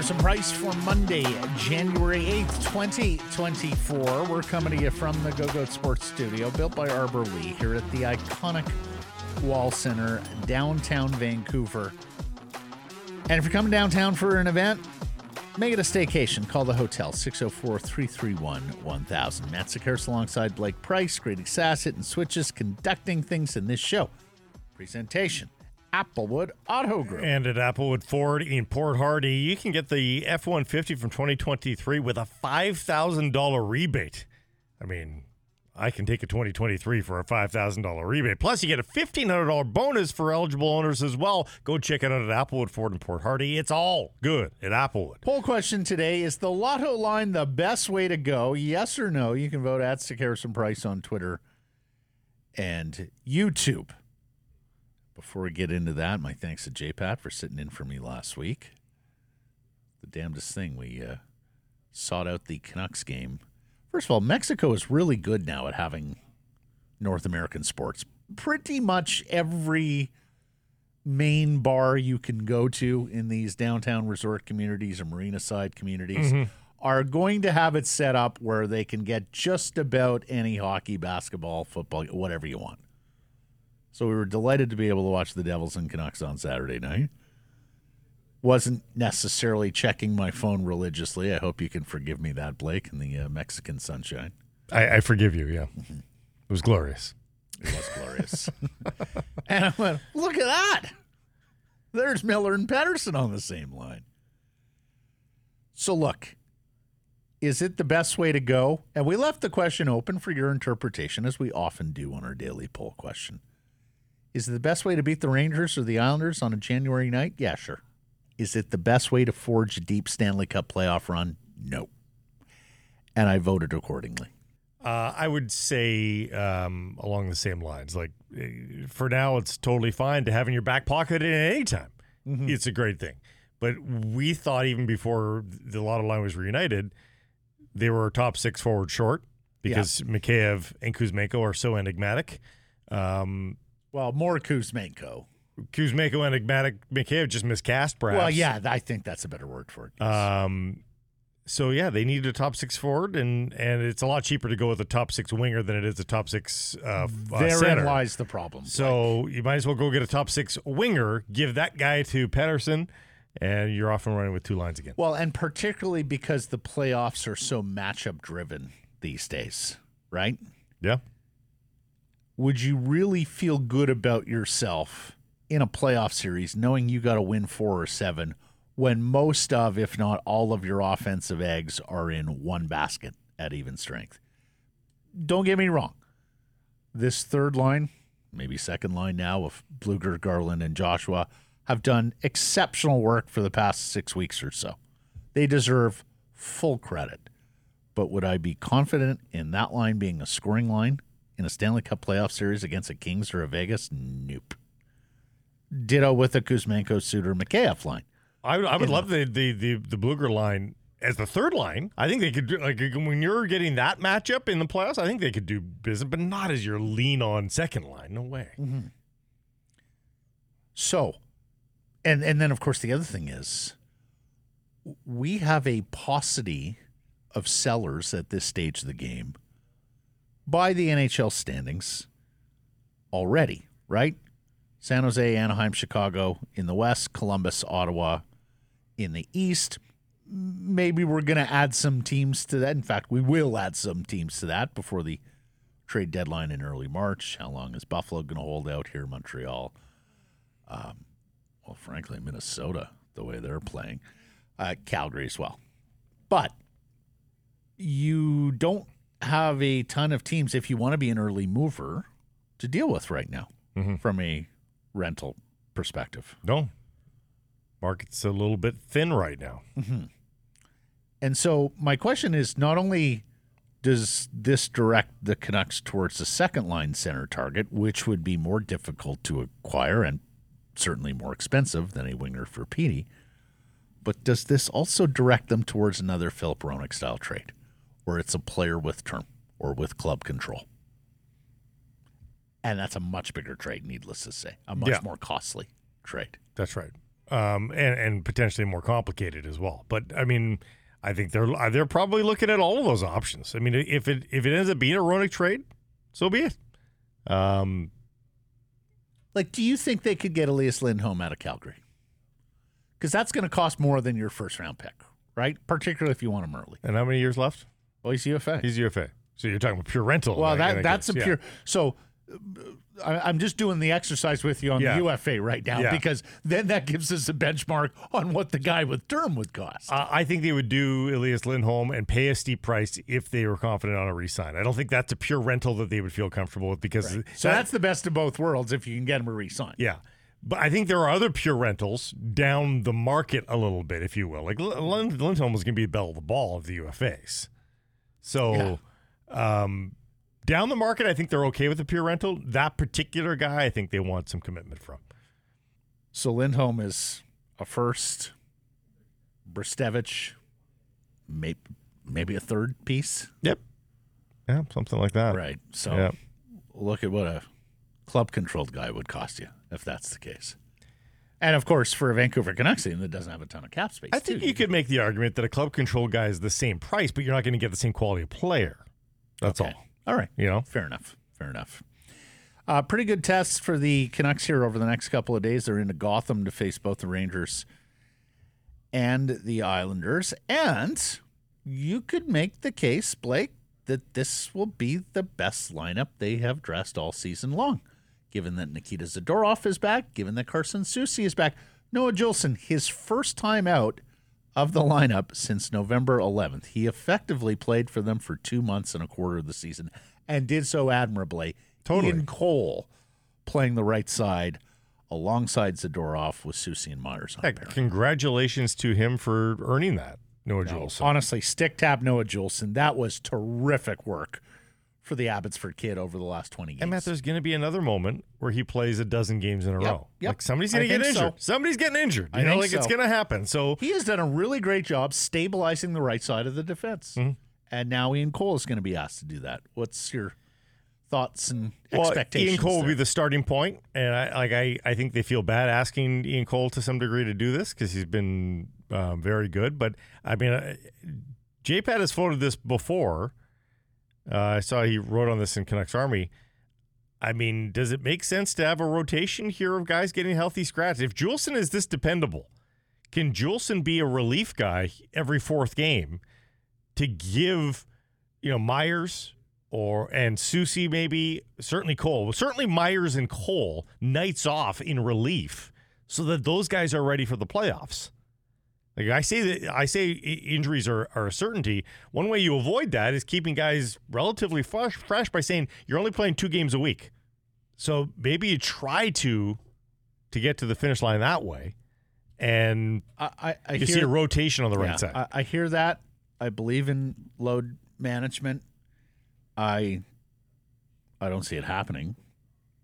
Harrison Price for Monday, January 8th, 2024. We're coming to you from the Go Goat Sports Studio, built by Arbor Lee, here at the iconic Wall Center, downtown Vancouver. And if you're coming downtown for an event, make it a staycation. Call the hotel, 604 331 1000. Matt Sekeres alongside Blake Price, Grady Sassett, and Switches conducting things in this show. Presentation. Applewood Auto Group. And at Applewood Ford in Port Hardy, you can get the F 150 from 2023 with a $5,000 rebate. I mean, I can take a 2023 for a $5,000 rebate. Plus, you get a $1,500 bonus for eligible owners as well. Go check it out at Applewood Ford in Port Hardy. It's all good at Applewood. Poll question today Is the lotto line the best way to go? Yes or no? You can vote at Stick Harrison Price on Twitter and YouTube. Before we get into that, my thanks to JPat for sitting in for me last week. The damnedest thing, we uh, sought out the Canucks game. First of all, Mexico is really good now at having North American sports. Pretty much every main bar you can go to in these downtown resort communities or marina side communities are going to have it set up where they can get just about any hockey, basketball, football, whatever you want. So we were delighted to be able to watch the Devils and Canucks on Saturday night. Wasn't necessarily checking my phone religiously. I hope you can forgive me that, Blake, in the uh, Mexican sunshine. I, I forgive you, yeah. It was glorious. It was glorious. and I went, look at that. There's Miller and Pettersson on the same line. So, look, is it the best way to go? And we left the question open for your interpretation, as we often do on our daily poll question. Is it the best way to beat the Rangers or the Islanders on a January night? Yeah, sure. Is it the best way to forge a deep Stanley Cup playoff run? No. And I voted accordingly. Uh, I would say um, along the same lines. Like eh, for now, it's totally fine to have in your back pocket at any time. It's a great thing. But we thought even before the Lotto line was reunited, they were top six forward short because Mikheyev and Kuzmenko are so enigmatic. Um, Well, more Kuzmenko. Kuzmenko enigmatic. Mikheyev just miscast, perhaps. Well, yeah, I think that's a better word for it. Um, so yeah, they needed a top six forward, and and it's a lot cheaper to go with a top six winger than it is a top six uh, f- uh, Therein center. lies the problem. So you might as well go get a top six winger, give that guy to Pettersson, and you're off and running with two lines again. well, and particularly because the playoffs are so matchup driven these days, right? Yeah. Would you really feel good about yourself in a playoff series knowing you got to win four or seven when most of, if not all of your offensive eggs are in one basket at even strength? Don't get me wrong. This third line, maybe second line now of Blueger, Garland, and Joshua have done exceptional work for the past six weeks or so. They deserve full credit. But would I be confident in that line being a scoring line in a Stanley Cup playoff series against a Kings or a Vegas? Nope. Ditto with a Kuzmenko, Suter, Mikheyev line. I would, I would love the, the the the Blueger line as the third line. I think they could do like when you're getting that matchup in the playoffs. I think they could do business, but not as your lean on second line. No way. Mm-hmm. So, and and then of course the other thing is, we have a paucity of sellers at this stage of the game by the NHL standings already, right? San Jose, Anaheim, Chicago in the West, Columbus, Ottawa in the East. Maybe we're going to add some teams to that. In fact, we will add some teams to that before the trade deadline in early March. How long is Buffalo going to hold out here, Montreal? well, frankly, Minnesota, the way they're playing, uh, Calgary as well. But you don't have a ton of teams if you want to be an early mover to deal with right now mm-hmm. from a rental perspective. No. Market's a little bit thin right now. Mm-hmm. And so my question is not only does this direct the Canucks towards the second line center target, which would be more difficult to acquire and certainly more expensive than a winger for Petey, but does this also direct them towards another Filip Hronek style trade, where it's a player with term or with club control? And that's a much bigger trade, needless to say, a much Yeah. more costly trade. That's right. um, and and potentially more complicated as well. But I mean, I think they're they're probably looking at all of those options. I mean, if it if it ends up being a Hronek trade, so be it. Um, Like, do you think they could get Elias Lindholm out of Calgary? Because that's going to cost more than your first round pick, right? Particularly if you want him early. and how many years left? Well, he's UFA. He's UFA. So you're talking about pure rental. well, that that's case. a Yeah. pure. So. uh, I- I'm just doing the exercise with you on Yeah. the UFA right now Yeah. because then that gives us a benchmark on what the guy with Durham would cost. Uh, I think they would do Elias Lindholm and pay a steep price if they were confident on a resign. I don't think that's a pure rental that they would feel comfortable with because so that- that's the best of both worlds if you can get him a re-sign. yeah. But I think there are other pure rentals down the market a little bit, if you will. Like Lindholm was going to be the bell of the ball of the UFAs. So um, down the market, I think they're okay with the pure rental. That particular guy, I think they want some commitment from. So Lindholm is a first, Brzustewicz, maybe maybe a third piece. Yep. Yeah, something like that. Right. So Yeah. look at what a club controlled guy would cost you if that's the case. And of course, for a Vancouver Canucks team that doesn't have a ton of cap space, I think too, you could make the argument that a club control guy is the same price, but you're not going to get the same quality of player. That's Okay. all. All right. You know? Fair enough. Fair enough. Uh, pretty good tests for the Canucks here over the next couple of days. They're into Gotham to face both the Rangers and the Islanders. And you could make the case, Blake, that this will be the best lineup they have dressed all season long. Given that Nikita Zadorov is back, given that Carson Soucy is back, Noah Juulsen, his first time out of the lineup since November 11th. He effectively played for them for two months and a quarter of the season and did so admirably. Totally. Ian Cole playing the right side alongside Zadorov with Soucy and Myers on Heck, congratulations to him for earning that, Noah Jules. Honestly, stick tap Noah Juulsen. That was terrific work for the Abbotsford kid over the last 20 games. And Matt, there's going to be another moment where he plays a dozen games in a Yep, row. yep. Like somebody's going to get injured. so. Somebody's getting injured. You I know, think like it's going to happen. So he has done a really great job stabilizing the right side of the defense. Mm-hmm. And now Ian Cole is going to be asked to do that. What's your thoughts and well, expectations? Ian Cole will be the starting point, and I like I, I think they feel bad asking Ian Cole to some degree to do this because he's been um, very good. But I mean, uh, JPat has floated this before. Uh, I saw he wrote on this in Canucks Army. I mean, does it make sense to have a rotation here of guys getting healthy scratch? If Juulsen is this dependable, can Juulsen be a relief guy every fourth game to give, you know, Myers or and Soucy maybe certainly Cole, certainly Myers and Cole nights off in relief so that those guys are ready for the playoffs. Like I say that I say injuries are, are a certainty. One way you avoid that is keeping guys relatively fresh, fresh by saying you're only playing two games a week. So maybe you try to to get to the finish line that way, and I, I, I you hear, see a rotation on the yeah, side. I, I hear that. I believe in load management. I I don't see it happening.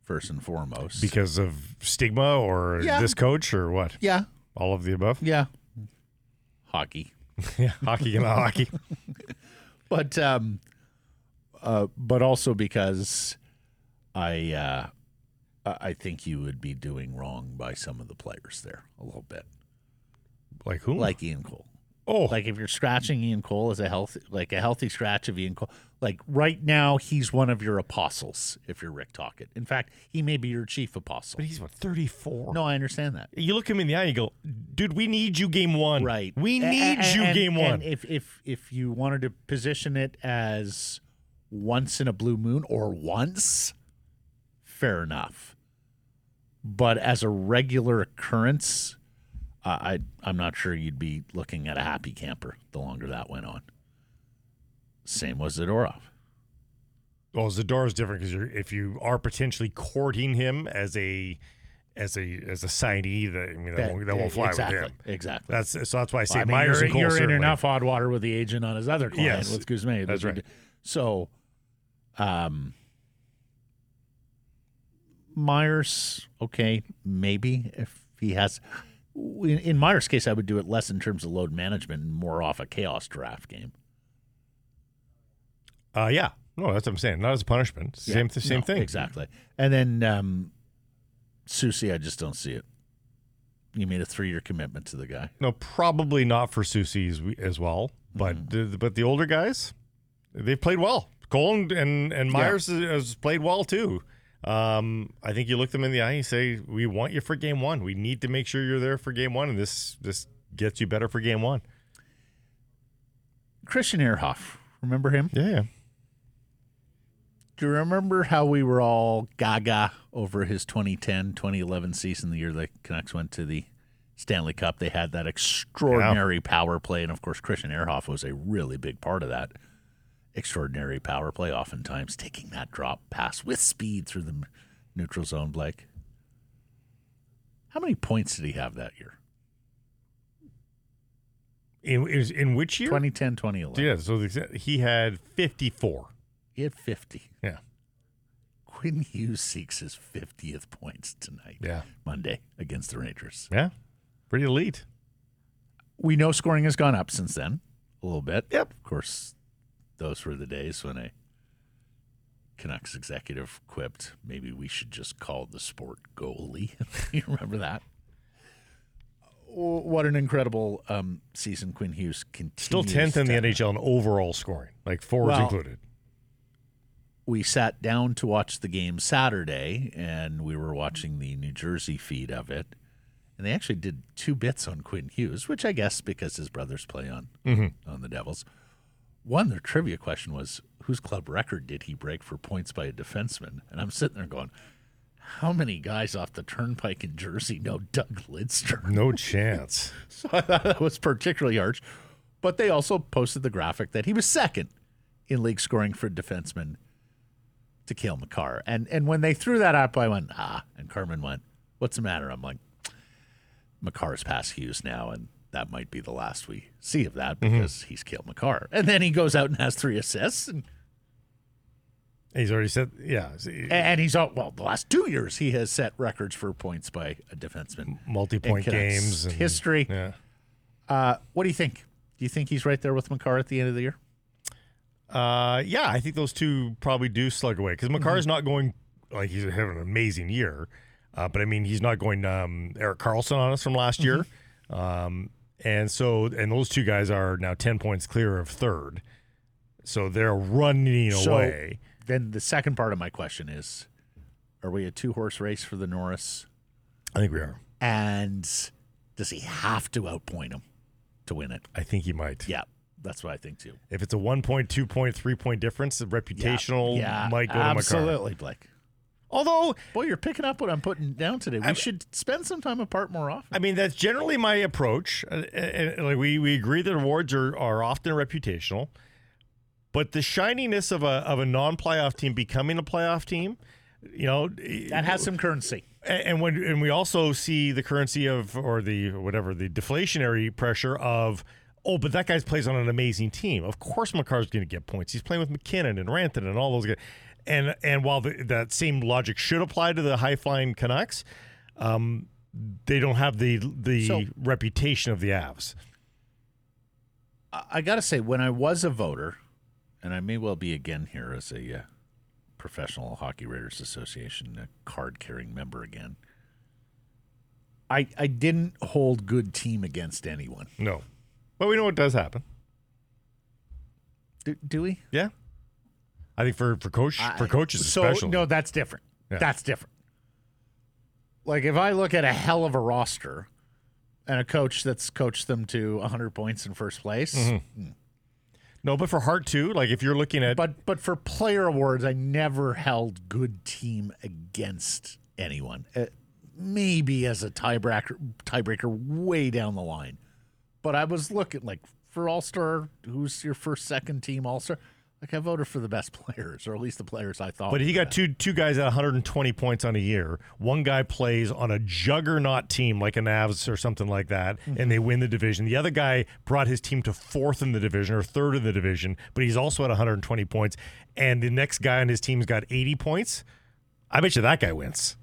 First and foremost, because of stigma or Yeah. this coach or what? yeah, All of the above. yeah, hockey. yeah, hockey and hockey. but um, uh, but also because I uh, I I think you would be doing wrong by some of the players there a little bit, Like who? like Ian Cole. Oh, Like if you're scratching Ian Cole as a healthy, like a healthy scratch of Ian Cole, like right now he's one of your apostles. If you're Rick Tocchet, in fact, he may be your chief apostle. but he's what thirty four. No, I understand that. you look him in the eye and you go, dude, we need you game one. Right. We need a- you and- game and one. if if if you wanted to position it as once in a blue moon or once, fair enough. But as a regular occurrence, I, I I'm not sure you'd be looking at a happy camper the longer that went on. Same was Zadorov. well, Zadar is different because you're if you are potentially courting him as a as a as a signee, that I mean that, won't, that won't fly exactly, with him. Exactly. That's so that's why I say I mean, Myers you're, and Cole you're in enough hot water with the agent on his other client Yes, with Guzman. that's right. So, um, Myers, okay, maybe if he has. In, in Myers' case, I would do it less in terms of load management and more off a chaos draft game. Uh, yeah, no, that's what I'm saying. Not as a punishment. Same Yeah, same no, thing. exactly. And then um, Soucy, I just don't see it. You made a three-year commitment to the guy. No, probably not for Soucy as, we- as well. But Mm-hmm. the, but the older guys, they've played well. Cole and and, Myers has, has played well too. Um, I think you look them in the eye and say, "We want you for game one. We need to make sure you're there for game one, and this this gets you better for game one." Christian Ehrhoff, remember him? Yeah, yeah. Do you remember how we were all gaga over his 2010 2011 season, the year the Canucks went to the Stanley Cup? They had that extraordinary power play. And of course, Christian Ehrhoff was a really big part of that extraordinary power play, oftentimes taking that drop pass with speed through the neutral zone, Blake. How many points did he have that year? In in which year? 2010 2011. Yeah, so the, he had 54. He had 50. Yeah, Quinn Hughes seeks his 50th points tonight, yeah, Monday, against the Rangers. yeah. Pretty elite. we know scoring has gone up since then a little bit. Yep. Of course, those were the days when a Canucks executive quipped, maybe we should just call the sport goalie. you remember that? What an incredible um, season Quinn Hughes continues. Still 10th in the to- NHL in overall scoring, like forwards Well, included. We sat down to watch the game Saturday, and we were watching the New Jersey feed of it. And they actually did two bits on Quinn Hughes, which I guess because his brothers play on on the Devils. One, their trivia question was, whose club record did he break for points by a defenseman? And I'm sitting there going, how many guys off the turnpike in Jersey know Doug Lidster? No chance. So I thought that was particularly arch. But they also posted the graphic that he was second in league scoring for defenseman to Cale Makar. And and when they threw that up, I went, ah. And Carmen went, what's the matter? I'm like, Makar's past Hughes now, and that might be the last we see of that because he's Cale Makar. And then he goes out and has three assists. And, He's already said, yeah, and he's out, well, the last two years, he has set records for points by a defenseman. multi-point games and history. Yeah. Uh, what do you think? Do you think he's right there with Makar at the end of the year? Uh, yeah, I think those two probably do slug away because Mm-hmm. Makar's not going like he's having an amazing year, uh, but I mean he's not going um, Erik Karlsson on us from last year, Mm-hmm. um, and so and those two guys are now ten points clear of third, so they're running So- away. Then the second part of my question is Are we a two horse race for the Norris? I think we are. And does he have to outpoint him to win it? I think he might. Yeah, that's what I think too. If it's a one point, two point, three point difference, the reputational yeah, might go to absolutely, Blake. Although Boy, you're picking up what I'm putting down today. We should spend some time apart more often. I mean, that's generally my approach. Uh, uh, uh, like we, we agree that awards are, are often reputational, but the shininess of a of a non playoff team becoming a playoff team, you know, That has some currency. and and when and we also see the currency of or the whatever the deflationary pressure of oh, but that guy plays on an amazing team. Of course, Makar's going to get points. He's playing with MacKinnon and Rantanen and all those guys. And and while the, that same logic should apply to the high flying Canucks, um, they don't have the the So- reputation of the Avs. I, I got to say, when I was a voter, and I may well be again here as a uh, professional hockey writers association card carrying member again. I I didn't hold good team against anyone. No, but we know what does happen. Do, do we? Yeah, I think for for coach for coaches so, especially. No, that's different. Yeah. That's different. Like if I look at a hell of a roster and a coach that's coached them to 100 points in first place, Mm-hmm. no, but for heart too. Like if you're looking at but but for player awards, I never held good team against anyone. Uh, maybe as a tiebreaker, tiebreaker way down the line, but I was looking like for All Star, who's your first, second team All Star. Like I voted for the best players, or at least the players I thought. But he got two two guys at 120 points on a year. One guy plays on a juggernaut team like a Navs or something like that, mm-hmm. and they win the division. The other guy brought his team to fourth in the division or third in the division, but he's also at 120 points. And the next guy on his team's got 80 points. I bet you that guy wins.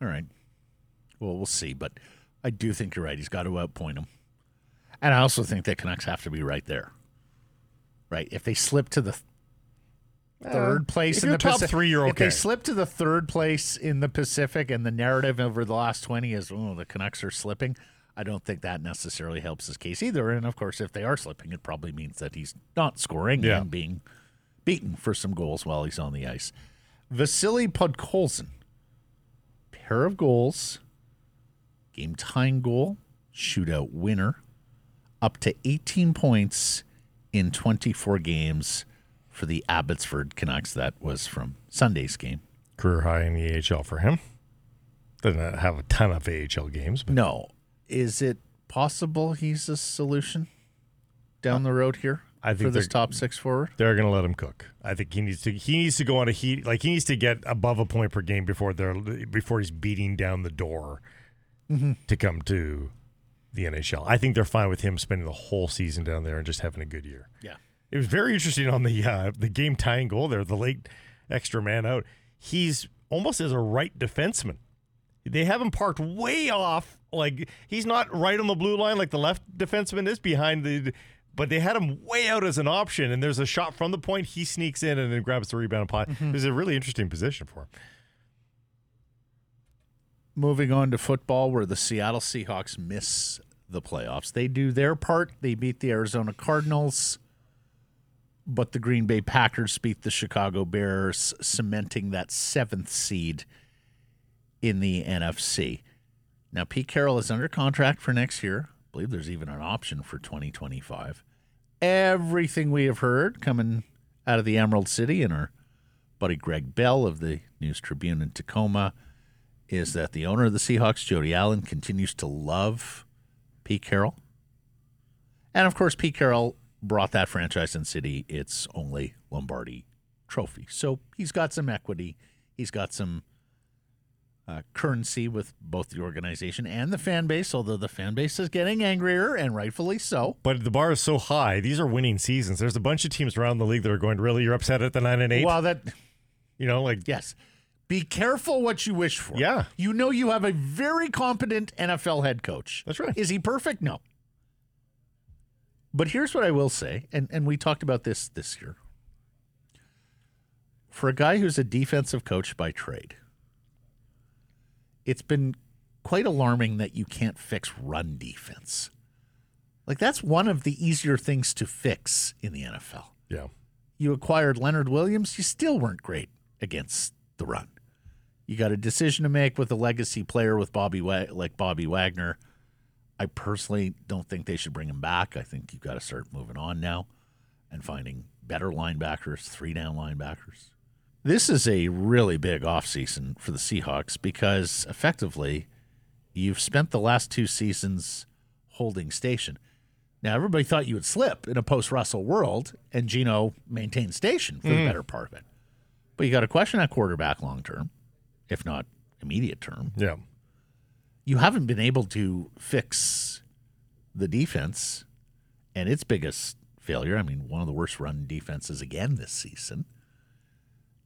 All right. Well, we'll see, but I do think you're right. He's got to outpoint him, and I also think that Canucks have to be right there. Right. If they slip to the uh, third place if in the top Pacific. three, you're If they slip to the third place in the Pacific, and the narrative over the last twenty is, "Oh, the Canucks are slipping," I don't think that necessarily helps his case either. And of course, if they are slipping, it probably means that he's not scoring Yeah. and being beaten for some goals while he's on the ice. Vasily Podkolzin, pair of goals, game tying goal, shootout winner, up to 18 points in 24 games for the Abbotsford Canucks. That was from Sunday's game. Career high in the AHL for him. Doesn't have a ton of AHL games, but No. Is it possible he's a solution down the road here I think for this top six forward? they're going to let him cook. I think he needs to. He needs to go on a heat. Like he needs to get above a point per game before they're before he's beating down the door mm-hmm. to come to the NHL. I think they're fine with him spending the whole season down there and just having a good year. Yeah. It was very interesting on the uh, the game tying goal there, the late extra man out. He's almost as a right defenseman. They have him parked way off, like he's not right on the blue line like the left defenseman is behind the. But they had him way out as an option, and there's a shot from the point. He sneaks in and then grabs the rebound. Pot. It was a really interesting position for him. Moving on to football, where the Seattle Seahawks miss the playoffs. They do their part. They beat the Arizona Cardinals, but the Green Bay Packers beat the Chicago Bears, cementing that seventh seed in the NFC. Now, Pete Carroll is under contract for next year. I believe there's even an option for 2025. Everything we have heard coming out of the Emerald City and our buddy Greg Bell of the News Tribune in Tacoma is that the owner of the Seahawks, Jody Allen, continues to love Pete Carroll. And of course, Pete Carroll brought that franchise in city its only Lombardi trophy. So he's got some equity. He's got some uh, currency with both the organization and the fan base, although the fan base is getting angrier and rightfully so. But the bar is so high; these are winning seasons. There's a bunch of teams around the league that are going. Really, you're upset at the nine and eight. Well, that you know, like Yes. Be careful what you wish for. Yeah. You know you have a very competent NFL head coach. That's right. Is he perfect? No. But here's what I will say, and, and we talked about this this year. For a guy who's a defensive coach by trade, it's been quite alarming that you can't fix run defense. Like that's one of the easier things to fix in the NFL yeah, you acquired Leonard Williams, you still weren't great against the run. You got a decision to make with a legacy player with Bobby like Bobby Wagner. I personally don't think they should bring him back. I think you've got to start moving on now and finding better linebackers, three down linebackers. This is a really big offseason for the Seahawks because effectively you've spent the last two seasons holding station. Now, everybody thought you would slip in a post Russell world, and Gino maintained station for the mm. better part of it. But you got to question that quarterback long term, if not immediate term. yeah. You haven't been able to fix the defense and its biggest failure. I mean, one of the worst run defenses again this season.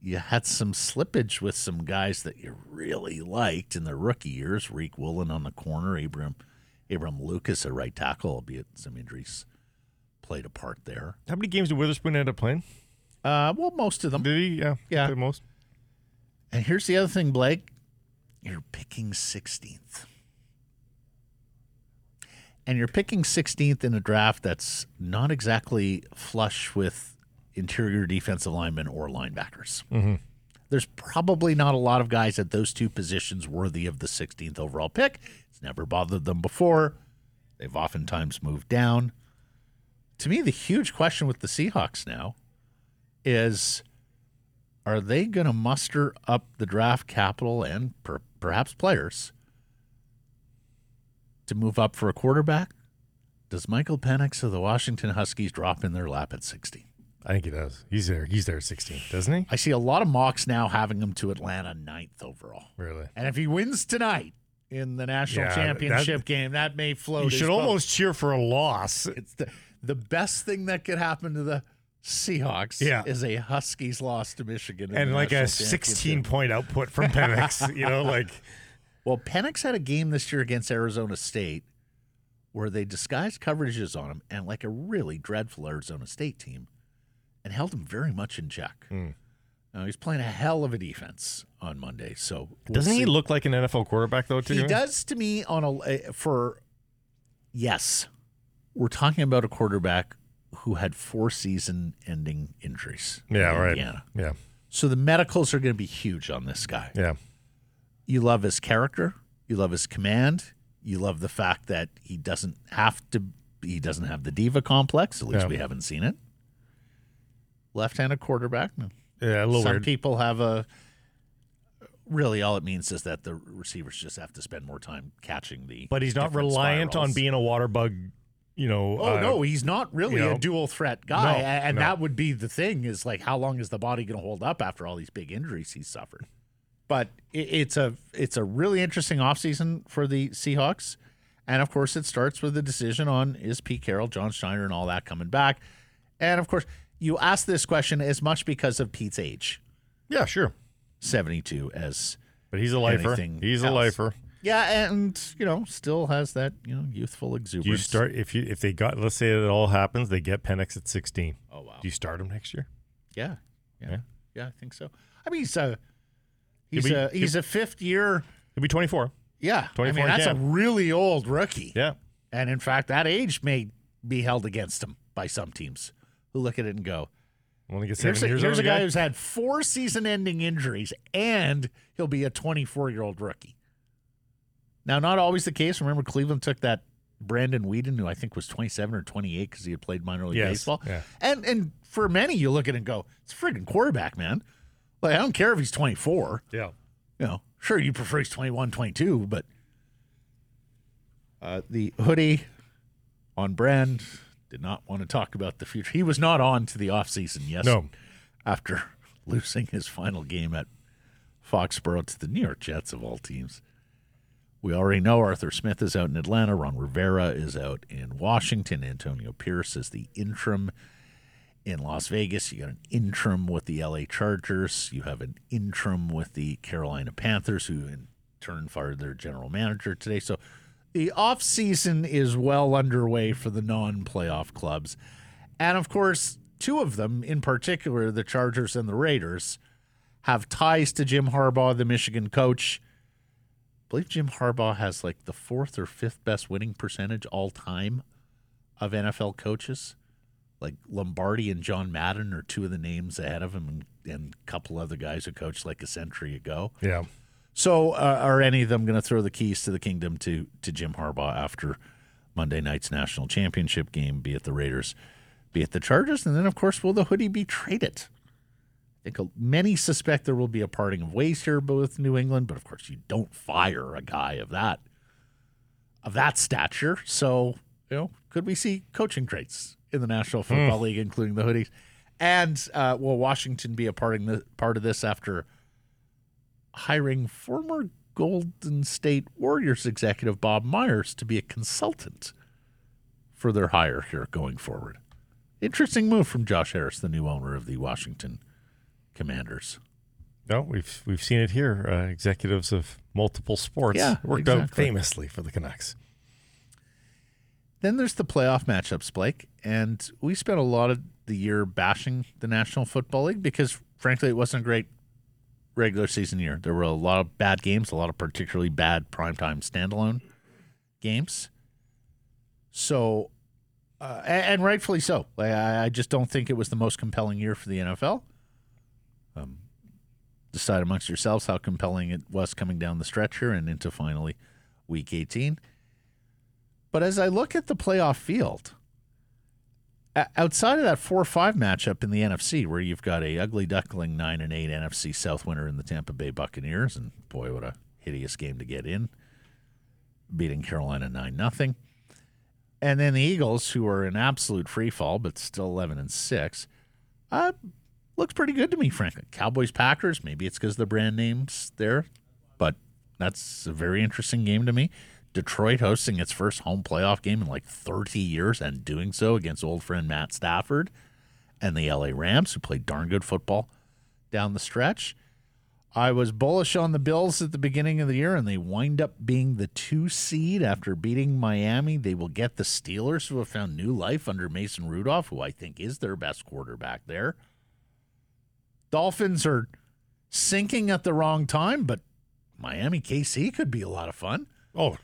You had some slippage with some guys that you really liked in their rookie years. Riq Woolen on the corner, Abram Abram Lucas at right tackle, albeit some injuries played a part there. How many games did Witherspoon end up playing? Uh, well, most of them. Did he? Yeah, Yeah. most. And here's the other thing, Blake. You're picking 16th. And you're picking 16th in a draft that's not exactly flush with interior defensive linemen or linebackers. Mm-hmm. There's probably not a lot of guys at those two positions worthy of the 16th overall pick. It's never bothered them before. They've oftentimes moved down. To me, the huge question with the Seahawks now is are they going to muster up the draft capital and per, perhaps players to move up for a quarterback? Does Michael Penix of the Washington Huskies drop in their lap at 16? I think he does. He's there. He's there at 16, doesn't he? I see a lot of mocks now having him to Atlanta ninth overall. Really? And if he wins tonight in the national Yeah, championship that- game, that may float. You should boat. almost cheer for a loss. It's the the best thing that could happen to the Seahawks. Yeah. is a Huskies loss to Michigan And like a 16 point output from Penix. you know, like Well, Penix had a game this year against Arizona State where they disguised coverages on him and like a really dreadful Arizona State team and held him very much in check. Hmm. Now, he's playing a hell of a defense on Monday. So we'll Doesn't he look like an NFL quarterback though? Too. He does to me on a uh, for yes. We're talking about a quarterback who had four season-ending injuries. Yeah. in Right. Indiana. Yeah. So the medicals are going to be huge on this guy. Yeah. You love his character. You love his command. You love the fact that he doesn't have to. He doesn't have the diva complex. At least Yeah. we haven't seen it. Left-handed quarterback. Yeah. A little Some weird. people have a. Really, all it means is that the receivers just have to spend more time catching the. but he's not reliant on being a water bug. You know. Oh uh, no, he's not really you know, a dual threat guy, no, and no. that would be the thing: is like how long is the body going to hold up after all these big injuries he's suffered? But it, it's a it's a really interesting offseason for the Seahawks, and of course it starts with the decision on is Pete Carroll, John Schneider, and all that coming back, and of course you ask this question as much because of Pete's age, Yeah. Sure. seventy two, as But he's a lifer. He's a lifer. Yeah, and you know still has that you know youthful exuberance. You start if you if they got let's say it all happens they get Penix at sixteen. Oh wow. Do you start him next year? Yeah, yeah, Yeah. yeah. I think so. I mean, he's a he's be- a he's a fifth year. He'll be twenty four. Yeah, I 24 mean that's a really old rookie, Yeah. and in fact, that age may be held against him by some teams who look at it and go, Only get seven "Here's a, years here's a guy who's had four season-ending injuries, and he'll be a 24-year-old rookie." Now, not always the case. Remember, Cleveland took that Brandon Weeden, who I think was 27 or 28 because he had played minor league Yes, baseball. yeah. And and for many, you look at it and go, it's a friggin' quarterback, man. Like, I don't care if he's 24. Yeah. You know, sure, you prefer he's 21, 22, but uh, the hoodie on brand did not want to talk about the future. He was not on to the offseason yes No. after losing his final game at Foxborough to the New York Jets of all teams. We already know Arthur Smith is out in Atlanta. Ron Rivera is out in Washington. Antonio Pierce is the interim in Las Vegas. You got an interim with the LA Chargers. You have an interim with the Carolina Panthers, who in turn fired their general manager today. So the offseason is well underway for the non playoff clubs. And of course, two of them, in particular, the Chargers and the Raiders, have ties to Jim Harbaugh, the Michigan coach. I believe Jim Harbaugh has like the fourth or fifth best winning percentage all time of NFL coaches. Like Lombardi and John Madden are two of the names ahead of him, and, and a couple other guys who coached like a century ago. Yeah. So, uh, are any of them going to throw the keys to the kingdom to to Jim Harbaugh after Monday night's national championship game? Be it the Raiders, be it the Chargers, and then of course, will the hoodie be traded? Think many suspect there will be a parting of ways here with New England, but of course, you don't fire a guy of that of that stature. So, you know, could we see coaching traits in the National Football League, including the hoodies? And uh, will Washington be a part, the, part of this after hiring former Golden State Warriors executive Bob Myers to be a consultant for their hire here going forward? Interesting move from Josh Harris, the new owner of the Washington Commanders. No, we've we've seen it here. Uh, executives of multiple sports Yeah, worked out famously for the Canucks. Then there's the playoff matchups, Blake, and we spent a lot of the year bashing the National Football League because, frankly, it wasn't a great regular season year. There were a lot of bad games, a lot of particularly bad primetime standalone games. So, uh, and, and rightfully so. I, I just don't think it was the most compelling year for the NFL. Decide amongst yourselves how compelling it was coming down the stretch here and into finally week 18. But as I look at the playoff field, outside of that 4-5 matchup in the NFC, where you've got a ugly duckling nine and eight NFC South winner in the Tampa Bay Buccaneers, and boy, what a hideous game to get in, beating Carolina nine nothing, and then the Eagles, who are in absolute free fall but still eleven and six, uh, looks pretty good to me, frankly. Cowboys Packers, maybe it's because the brand names there, but that's a very interesting game to me. Detroit hosting its first home playoff game in like 30 years and doing so against old friend Matt Stafford and the LA Rams, who played darn good football down the stretch. I was bullish on the Bills at the beginning of the year, and they wind up being the two seed after beating Miami. They will get the Steelers, who have found new life under Mason Rudolph, who I think is their best quarterback there. Dolphins are sinking at the wrong time, but Miami KC could be a lot of fun. Oh,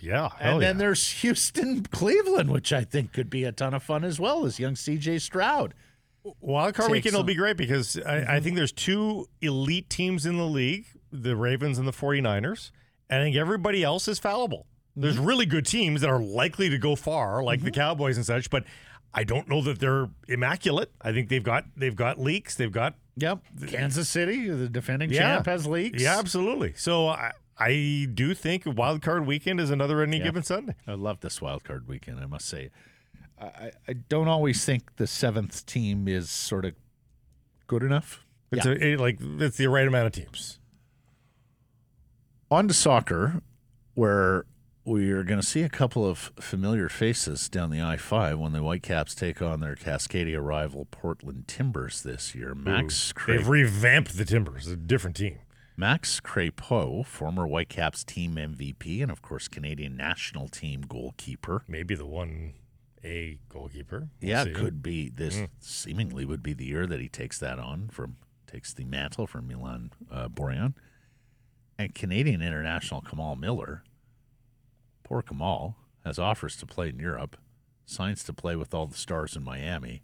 yeah. Hell and then yeah. there's Houston Cleveland, which I think could be a ton of fun as well as young CJ Stroud. Wild card weekend will be great because I, I mm-hmm. think there's two elite teams in the league, the Ravens and the 49ers. And I think everybody else is fallible. There's mm-hmm. really good teams that are likely to go far, like the mm-hmm. Cowboys and such, but I don't know that they're immaculate. I think they've got they've got leaks. They've got Yep. Kansas City, the defending Yeah. champ, has leaks. yeah, absolutely. So I, I do think wild card weekend is another any Yeah. given Sunday. I love this wild card weekend, I must say. I, I- don't always think the seventh team is sort of good enough. It's a, it, like it's the right amount of teams. On to soccer, where we are going to see a couple of familiar faces down the I 5 when the Whitecaps take on their Cascadia rival Portland Timbers this year. Max They've revamped the Timbers, a different team. Max Crepeau, former Whitecaps team MVP and, of course, Canadian national team goalkeeper. Maybe the one A goalkeeper. We'll yeah, see. could be this. Seemingly would be the year that he takes that on from takes the mantle from Milan uh, Borjan, and Canadian international Kamal Miller. Poor Kamal has offers to play in Europe, signs to play with all the stars in Miami,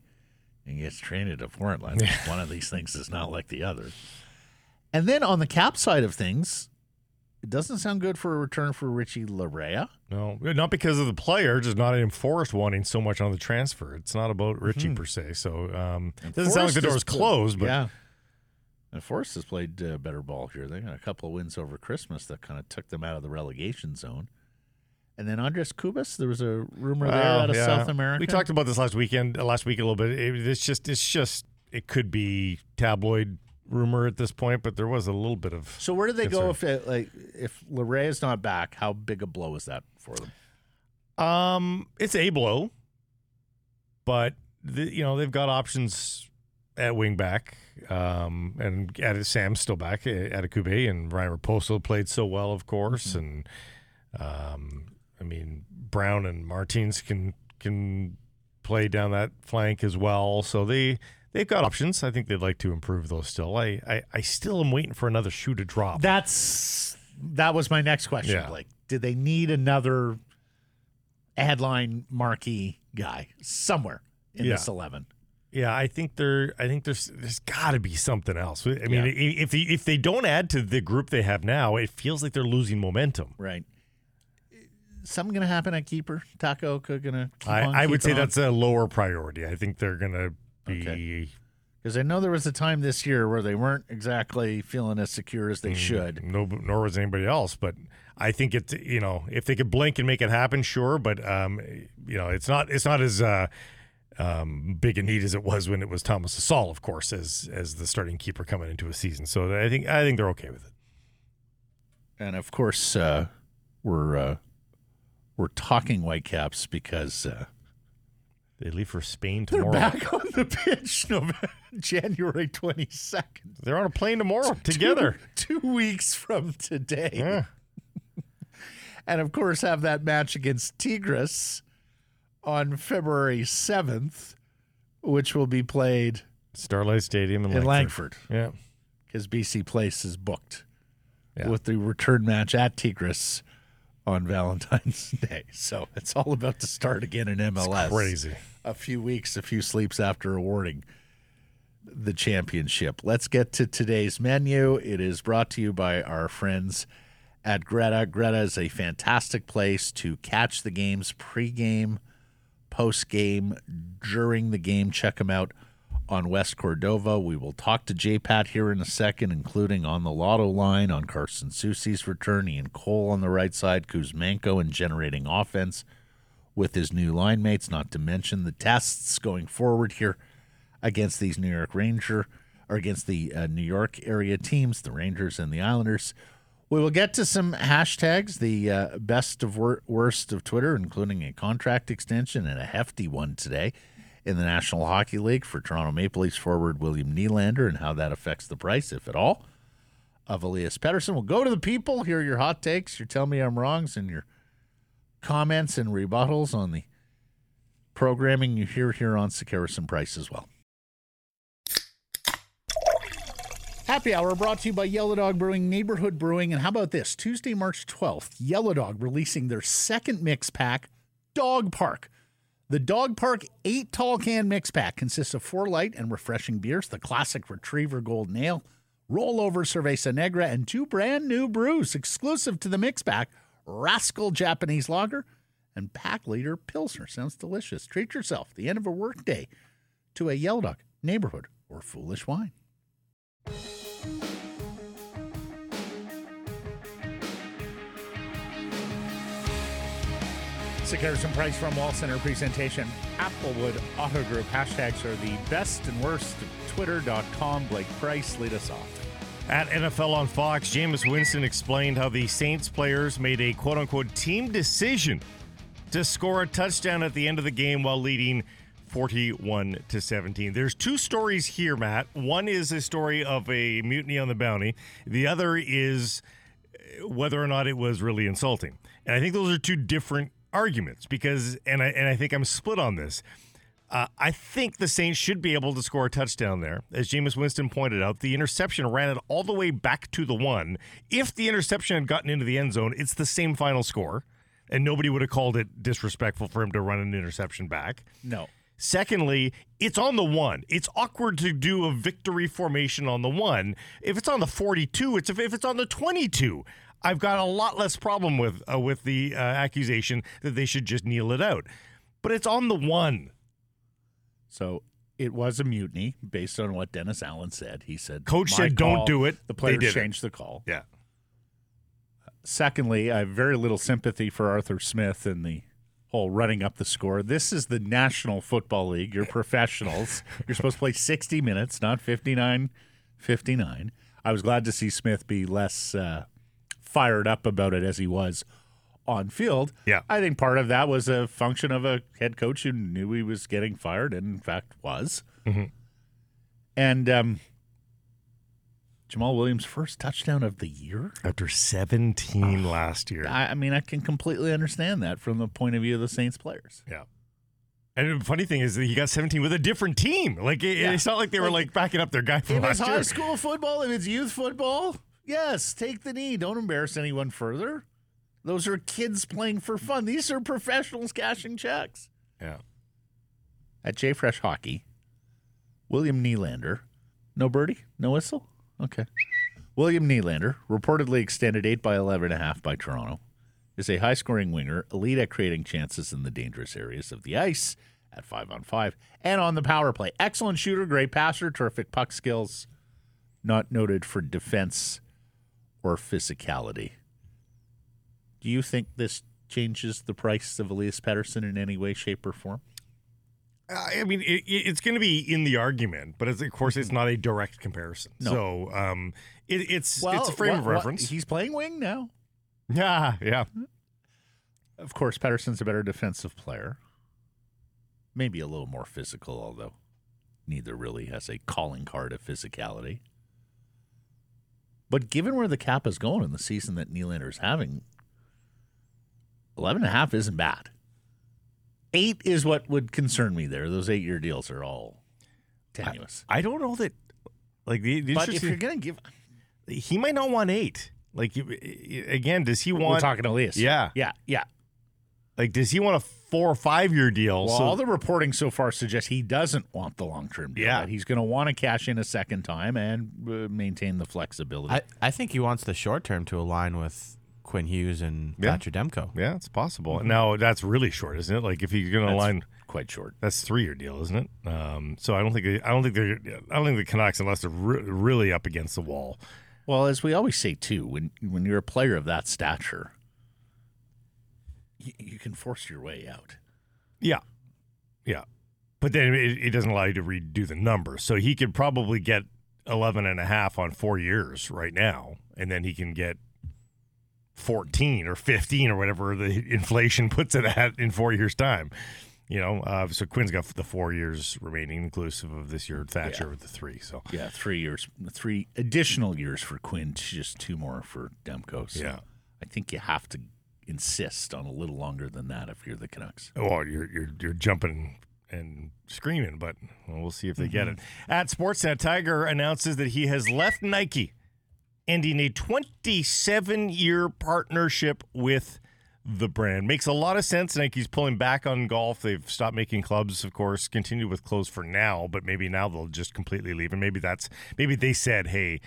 and gets traded to Portland. One of these things is not like the other. And then on the cap side of things, it doesn't sound good for a return for Richie Laryea. No, not because of the player, just not enforced wanting so much on the transfer. It's not about Richie per se. So um, it doesn't sound like the Forest door is closed, but yeah. And Forest has played uh, better ball here. They got a couple of wins over Christmas that kind of took them out of the relegation zone. And then Andres Cubas, there was a rumor there Well, out of yeah. South America. We talked about this last weekend, uh, last week a little bit. It, it's just, it's just, it could be tabloid rumor at this point, but there was a little bit of. So where do they go if it, like if Laryea is not back? How big a blow is that for them? Um, it's a blow, but the, you know they've got options at wing back. Um, and at Sam's still back at Akube, and Ryan Raposo played so well, of course, and um, I mean Brown and Martins can can play down that flank as well. So they they've got options. I think they'd like to improve those still. I I, I still am waiting for another shoe to drop. That's that was my next question. Yeah. Like, did they need another headline marquee guy somewhere in Yeah. this eleven? Yeah, I think there. I think there's there's got to be something else. I mean, Yeah. if they, if they don't add to the group they have now, it feels like they're losing momentum. Right. Something gonna happen at keeper? Takaoka gonna keep I, on I would say on? that's a lower priority. I think they're gonna be. Okay. Because I know there was a time this year where they weren't exactly feeling as secure as they Mm. should. No, nor was anybody else. But I think it's you know if they could blink and make it happen, sure. But um, you know it's not it's not as uh, um, big a need as it was when it was Thomas Hasal, of course, as as the starting keeper coming into a season. So I think I think they're okay with it. And of course, uh, we're uh, we're talking Whitecaps because uh, They leave for Spain tomorrow. they're back on the pitch November, January twenty second. They're on a plane tomorrow together. two, weeks from today, Yeah. and of course have that match against Tigres on February seventh, which will be played Starlight Stadium in in Langford. Langford Yeah. because BC Place is booked. Yeah. with the return match at Tigres on Valentine's Day. So it's all about to start again in MLS. Crazy. A few weeks, a few sleeps after awarding the championship. Let's get to today's menu. It is brought to you by our friends at Greta. Greta is a fantastic place to catch the games pregame, postgame, during the game. Check them out on West Cordova. We will talk to J Pat here in a second, including on the lotto line, on Carson Soucy's return, Ian Cole on the right side, Kuzmenko and generating offense with his new line mates, not to mention the tests going forward here against these New York Ranger or against the uh, New York area teams, the Rangers and the Islanders. We will get to some hashtags, the uh, best of wor- worst of Twitter, including a contract extension and a hefty one today in the National Hockey League for Toronto Maple Leafs forward William Nylander and how that affects the price, if at all, of Elias Pettersson. We'll go to the people, hear your hot takes, your tell me I'm wrongs, and your comments and rebuttals on the programming you hear here on Sekeres and Price as well. Happy Hour brought to you by Yellow Dog Brewing, Neighborhood Brewing. And how about this? Tuesday, March 12th, Yellow Dog releasing their second mix pack, Dog Park. The Dog Park 8 tall can mix pack consists of four light and refreshing beers, the classic Retriever Golden Ale, Rollover Cerveza Negra, and two brand new brews exclusive to the mix pack Rascal Japanese Lager and Pack Leader Pilsner. Sounds delicious. Treat yourself the end of a workday to a Yellow Dog, Neighborhood, or Foolish Wine. Sekeres and Price from Wall Center presentation. Applewood Auto Group hashtags are the best and worst. Twitter.com. Blake Price, lead us off. At NFL on Fox, Jameis Winston explained how the Saints players made a quote unquote team decision to score a touchdown at the end of the game while leading 41 to 17. There's two stories here, Matt. One is a story of a mutiny on the bounty, the other is uh, whether or not it was really insulting. And I think those are two different arguments because, and I, and I think I'm split on this. Uh, I think the Saints should be able to score a touchdown there. As Jameis Winston pointed out, the interception ran it all the way back to the one. If the interception had gotten into the end zone, it's the same final score, and nobody would have called it disrespectful for him to run an interception back. No. Secondly, it's on the one. It's awkward to do a victory formation on the one. If it's on the 42, it's if it's on the 22. I've got a lot less problem with uh, with the uh, accusation that they should just kneel it out. But it's on the one. So it was a mutiny based on what Dennis Allen said. He said, Coach "My said, "Don't do it." The players did it. changed the call. Yeah. Secondly, I have very little sympathy for Arthur Smith and the whole running up the score. This is the National Football League. You're professionals. You're supposed to play 60 minutes, not 59 59. I was glad to see Smith be less uh, fired up about it as he was on field. Yeah. I think part of that was a function of a head coach who knew he was getting fired and, in fact, was. Mhm. And um, Jamaal Williams' first touchdown of the year. After 17 last year. I, I mean, I can completely understand that from the point of view of the Saints players. Yeah. And the funny thing is that he got 17 with a different team. Like it, Yeah. it's not like they were like backing up their guy from If it's high year. school football, if it's youth football, yes, take the knee. Don't embarrass anyone further. Those are kids playing for fun. These are professionals cashing checks. Yeah. At JFresh Hockey, William Nylander, no birdie, no whistle. Okay. William Nylander, reportedly extended 8 by 11 and a half by Toronto, is a high scoring winger, elite at creating chances in the dangerous areas of the ice at 5 on 5 and on the power play. Excellent shooter, great passer, terrific puck skills, not noted for defense or physicality. Do you think this changes the price of Elias Pettersson in any way, shape, or form? I I mean, it, it- it's going to be in the argument, but it's, of course, it's not a direct comparison. No. So um, it, it's it's a frame what- of what- reference. he's playing wing now. Yeah, yeah. Of course, Pettersson's a better defensive player. Maybe a little more physical, although neither really has a calling card of physicality. But given where the cap is going in the season that Nylander's having, 11 and a half isn't bad. Eight is what would concern me there. Those eight year deals are all tenuous. I don't know that. Like the, the but if you're going to give, he might not want eight. Like again, does he we're want? talking Elias. Yeah. Yeah. Yeah. Like, does he want a four or five year deal? Well, so all the reporting so far suggests he doesn't want the long term deal. Yeah. that he's going to want to cash in a second time and uh, maintain the flexibility. I, I think he wants the short term to align with Quinn Hughes and Yeah. Thatcher Demko. yeah, it's possible. Now that's really short, isn't it? Like if you're going to align quite short. That's three year deal, isn't it? Um, so I don't think I don't think they're I don't think the Canucks unless they're re- really up against the wall. Well, as we always say too, when when you're a player of that stature, you, you can force your way out. Yeah, yeah, but then it, it doesn't allow you to redo the numbers. So he could probably get 11 and a half on four years right now, and then he can get 14 or 15 or whatever the inflation puts it at in four years' time. You know, uh, so Quinn's got the four years remaining, inclusive of this year. Thatcher Yeah. with the three. So Yeah, three years, three additional years for Quinn, just two more for Demko. So Yeah. I think you have to insist on a little longer than that if you're the Canucks. Oh, you're you're you're jumping and screaming, but well, we'll see if they get mm-hmm. it. At Sportsnet, Tiger announces that he has left Nike, ending a 27 year partnership with the brand. Makes a lot of sense. Nike's pulling back on golf. They've stopped making clubs, of course, continue with clothes for now, but maybe now they'll just completely leave. And maybe that's maybe they said, hey,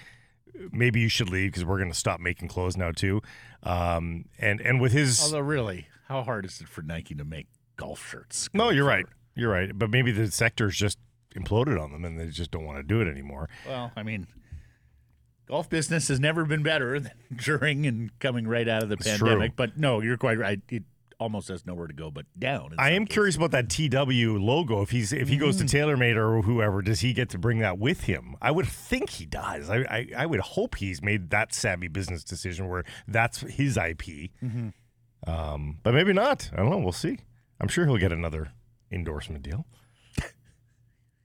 maybe you should leave because we're going to stop making clothes now too. Um, and and with his Although, really, how hard is it for Nike to make golf shirts? no, you're right, you're right. But maybe the sector's just imploded on them and they just don't want to do it anymore. Well, I mean, golf business has never been better than during and coming right out of the It's pandemic. true. But no, you're quite right. It almost has nowhere to go but down. I am cases. curious about that TW logo. If he's if he goes to Mm. TaylorMade or whoever, does he get to bring that with him? I would think he does. I I, I would hope he's made that savvy business decision where that's his IP. Mm-hmm. Um, but maybe not. I don't know. We'll see. I'm sure he'll get another endorsement deal.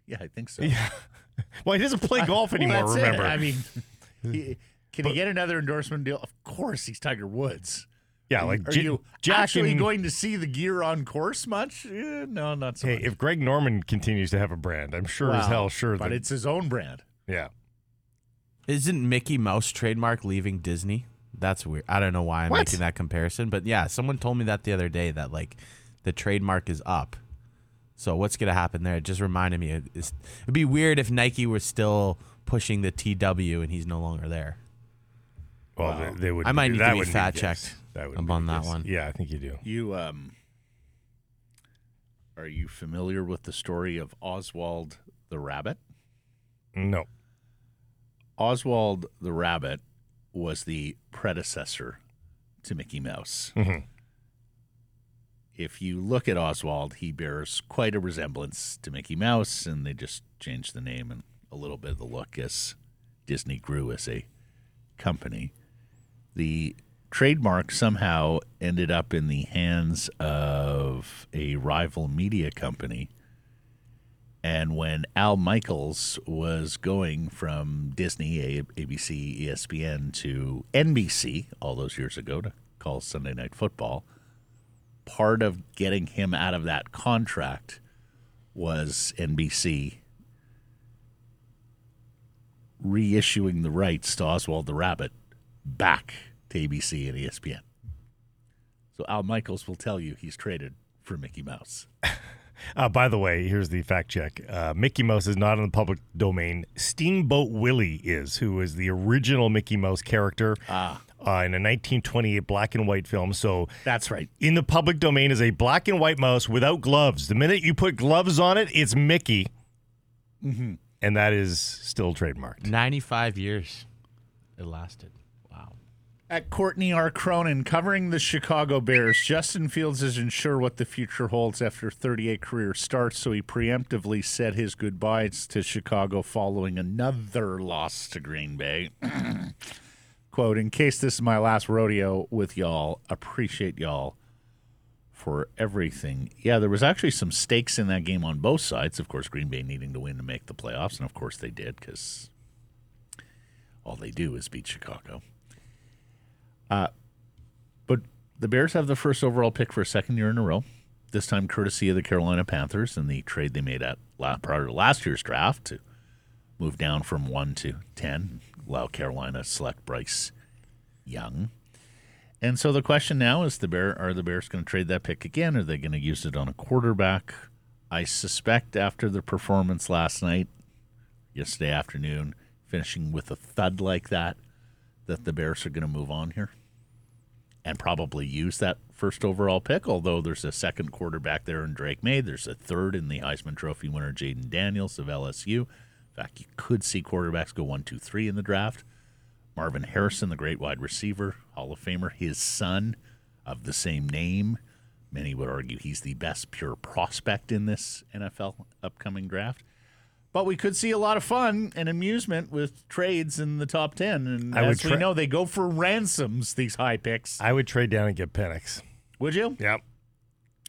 Yeah, I think so. Yeah. Well, he doesn't play golf Well, anymore. that's it. remember? I mean, he, can he get another endorsement deal? Of course, he's Tiger Woods. Yeah, like Are J- you Jack actually and- going to see the gear on course much? Eh, no, not so much. Hey, much. if Greg Norman continues to have a brand, I'm sure as hell sure but that it's his own brand. yeah. Isn't Mickey Mouse trademark leaving Disney? That's weird. I don't know why I'm What? making that comparison, but yeah, someone told me that the other day that like the trademark is up. So what's gonna happen there? It just reminded me. It, it's, it'd be weird if Nike was still pushing the TW and he's no longer there. Well, they, they would. I might need that to be wouldn't fact checked case. That would up be on that case. one. Yeah, I think you do. You um, are you familiar with the story of Oswald the rabbit? No. Oswald the rabbit was the predecessor to Mickey Mouse. Mhm. If you look at Oswald, he bears quite a resemblance to Mickey Mouse, and they just changed the name and a little bit of the look as Disney grew as a company. The trademark somehow ended up in the hands of a rival media company. And when Al Michaels was going from Disney, ABC, ESPN to NBC all those years ago to call Sunday Night Football, part of getting him out of that contract was NBC reissuing the rights to Oswald the Rabbit back to ABC and ESPN. So Al Michaels will tell you he's traded for Mickey Mouse. Uh, by the way, here's the fact check. Uh, Mickey Mouse is not in the public domain. Steamboat Willie is, who is the original Mickey Mouse character Ah, uh, in a 1928 black and white film. So that's right. in the public domain is a black and white mouse without gloves. The minute you put gloves on it, it's Mickey. Mm-hmm. And that is still trademarked. Ninety-five years it lasted. At Courtney R. Cronin covering the Chicago Bears, Justin Fields isn't sure what the future holds after 38 career starts, so he preemptively said his goodbyes to Chicago following another loss to Green Bay. Quote, in case this is my last rodeo with y'all, appreciate y'all for everything. Yeah, there was actually some stakes in that game on both sides. Of course, Green Bay needing to win to make the playoffs, and of course they did because all they do is beat Chicago. Uh, but the Bears have the first overall pick for a second year in a row. This time, courtesy of the Carolina Panthers and the trade they made at prior to last year's draft to move down from one to ten, allow Carolina select Bryce Young. And so the question now is: the Bear are the Bears going to trade that pick again? Are they going to use it on a quarterback? I suspect after the performance last night, yesterday afternoon, finishing with a thud like that, that the Bears are going to move on here and probably use that first overall pick. Although there's a second quarterback there in Drake Maye, there's a third in the Heisman Trophy winner Jayden Daniels of LSU. In fact, you could see quarterbacks go one, two, three in the draft. Marvin Harrison, the great wide receiver, Hall of Famer, his son of the same name. Many would argue he's the best pure prospect in this NFL upcoming draft. But we could see a lot of fun and amusement with trades in the top 10. And I would as we know, they go for ransoms, these high picks. I would trade down and get Penix. Would you? Yep.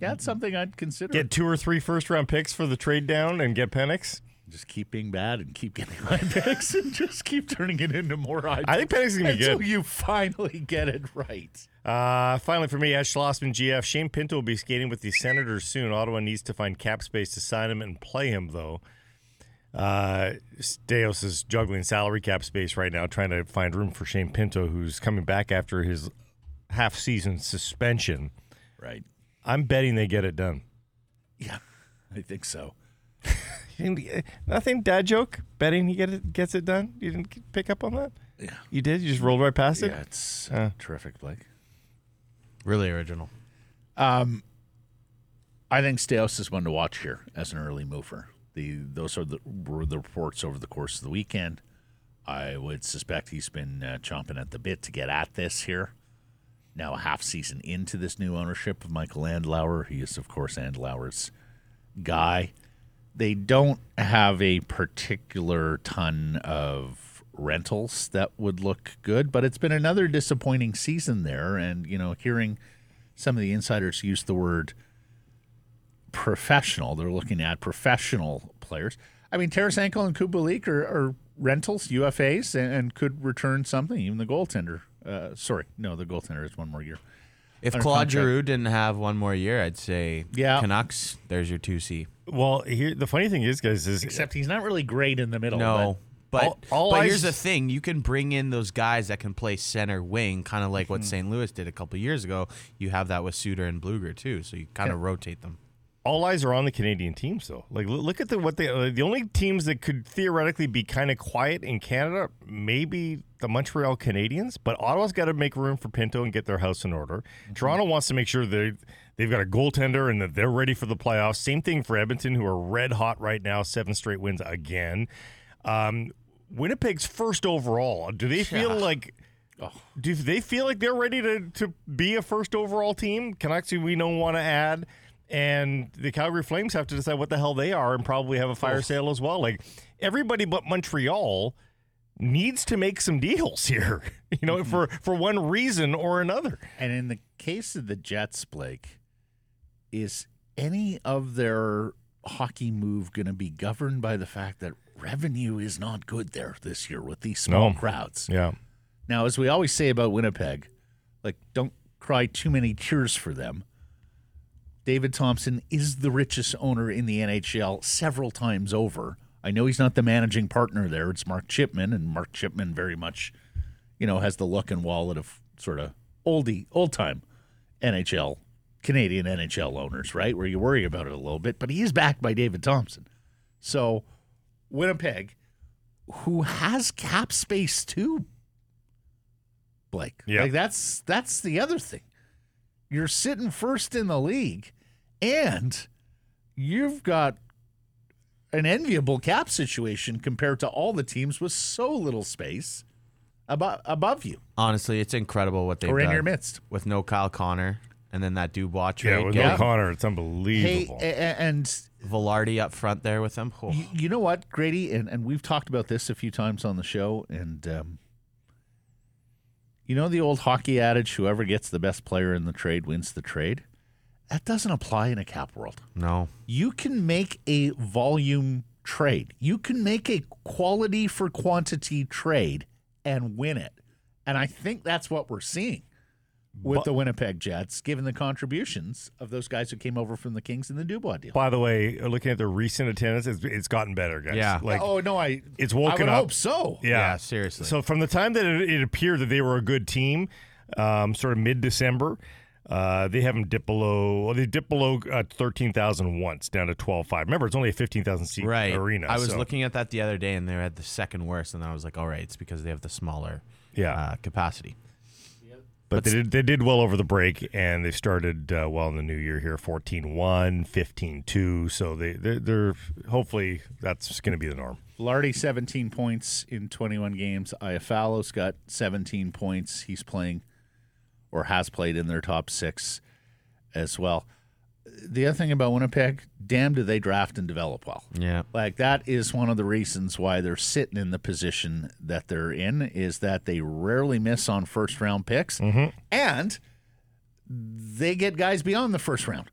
Yeah, that's something I'd consider. Get two or three first round picks for the trade down and get Penix. Just keep being bad and keep getting high picks and just keep turning it into more high I think picks Penix is gonna be until good. you finally get it right. Uh, finally, for me, Ash Schlossman, GF. Shane Pinto will be skating with the Senators soon. Ottawa needs to find cap space to sign him and play him, though. Uh, Staios is juggling salary cap space right now, trying to find room for Shane Pinto, who's coming back after his half season suspension. Right. I'm betting they get it done. Yeah, I think so. Nothing dad joke. Betting he get it, gets it done. You didn't pick up on that. Yeah. You did. You just rolled right past it. Yeah, it's Uh. terrific, Blake. Really original. Um, I think Staios is one to watch here as an early mover. The those are the were the reports over the course of the weekend. I would suspect he's been uh, chomping at the bit to get at this here. Now a half season into this new ownership of Michael Andlauer, he is of course Andlauer's guy. They don't have a particular ton of rentals that would look good, but it's been another disappointing season there. And you know, hearing some of the insiders use the word professional. They're looking at professional players. I mean, Tarasenko and Kubalik are, are rentals, UFAs, and, and could return something. Even the goaltender. Uh, sorry, no, the goaltender is one more year. If Claude contract. Giroux didn't have one more year, I'd say Yeah. Canucks. There's your two C. Well, here the funny thing is, guys, is Except he's not really great in the middle. No, but All- all but I here's the thing: you can bring in those guys that can play center wing, kind of like Mm-hmm. what St. Louis did a couple years ago. You have that with Suter and Blueger too, so you kind of rotate them. All eyes are on the Canadian teams, though. Like, look at the what they uh, the only teams that could theoretically be kind of quiet in Canada, maybe the Montreal Canadiens, but Ottawa's got to make room for Pinto and get their house in order. Toronto wants to make sure they they've got a goaltender and that they're ready for the playoffs. Same thing for Edmonton, who are red hot right now, seven straight wins again. Um, Winnipeg's first overall. Do they feel like? Do they feel like they're ready to, to be a first overall team? Canucks, we don't want to add, and the Calgary Flames have to decide what the hell they are and probably have a fire sale as well. Like everybody but Montreal needs to make some deals here, you know, mm-hmm. for for one reason or another. And in the case of the Jets, Blake, is any of their hockey move going to be governed by the fact that revenue is not good there this year with these small No. crowds? Yeah. Now, as we always say about Winnipeg, like don't cry too many tears for them. David Thompson is the richest owner in the NHL several times over. I know he's not the managing partner there. It's Mark Chipman, and Mark Chipman very much, you know, has the look and wallet of sort of oldie, old time NHL, Canadian NHL owners, right? Where you worry about it a little bit, but he is backed by David Thompson. So, Winnipeg, who has cap space too, Blake. Yeah. Like that's that's the other thing. You're sitting first in the league, and you've got an enviable cap situation compared to all the teams with so little space above above you Honestly, it's incredible what they've or in done your midst. with no Kyle Connor and then that Dubois trade. Yeah, with Get Yeah. O'Connor, it's unbelievable. a- a- and Vilardi up front there with them. Oh, you, you know what, Grady, and, and we've talked about this a few times on the show, and um, you know the old hockey adage: whoever gets the best player in the trade wins the trade. That doesn't apply in a cap world. no, You can make a volume trade. You can make a quality for quantity trade and win it. And I think that's what we're seeing with But- the Winnipeg Jets, given the contributions of those guys who came over from the Kings in the Dubois deal. By the way, looking at their recent attendance, it's, it's gotten better, guys. Yeah. Like, oh no, I it's I woken would up. hope so. Yeah. Yeah, seriously. So from the time that it, it appeared that they were a good team, um, sort of mid December, uh, they haven't dipped below. Well, they dipped below uh, thirteen thousand once, down to twelve five. Remember, it's only a fifteen thousand seat right. arena. I was so- looking at that the other day, and they had the second worst, and then I was like, all right, it's because they have the smaller Yeah, uh, capacity. But they did, they did well over the break, and they started uh, well in the new year here 14-1, 15-2. So they they're, they're hopefully that's going to be the norm. Lardy, 17 points in 21 games. Iafallo's got 17 points. He's playing or has played in their top six as well. The other thing about Winnipeg, damn, do they draft and develop well. Yeah. Like that is one of the reasons why they're sitting in the position that they're in is that they rarely miss on first round picks mm-hmm. and they get guys beyond the first round.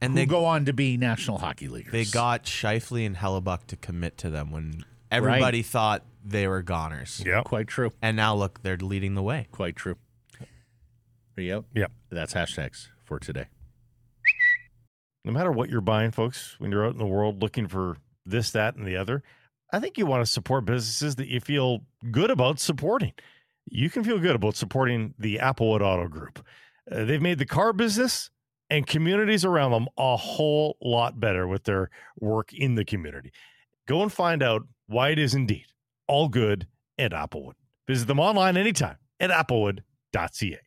And who they go on to be national hockey leaguers. they got Scheifele and Hellebuyck to commit to them when everybody thought they were goners. Yeah. quite true. And now look, they're leading the way. Quite true. Yep. Yep. That's hashtags for today. No matter what you're buying, folks, when you're out in the world looking for this, that, and the other, I think you want to support businesses that you feel good about supporting. You can feel good about supporting the Applewood Auto Group. Uh, they've made the car business and communities around them a whole lot better with their work in the community. Go and find out why it is indeed all good at Applewood. Visit them online anytime at applewood.ca.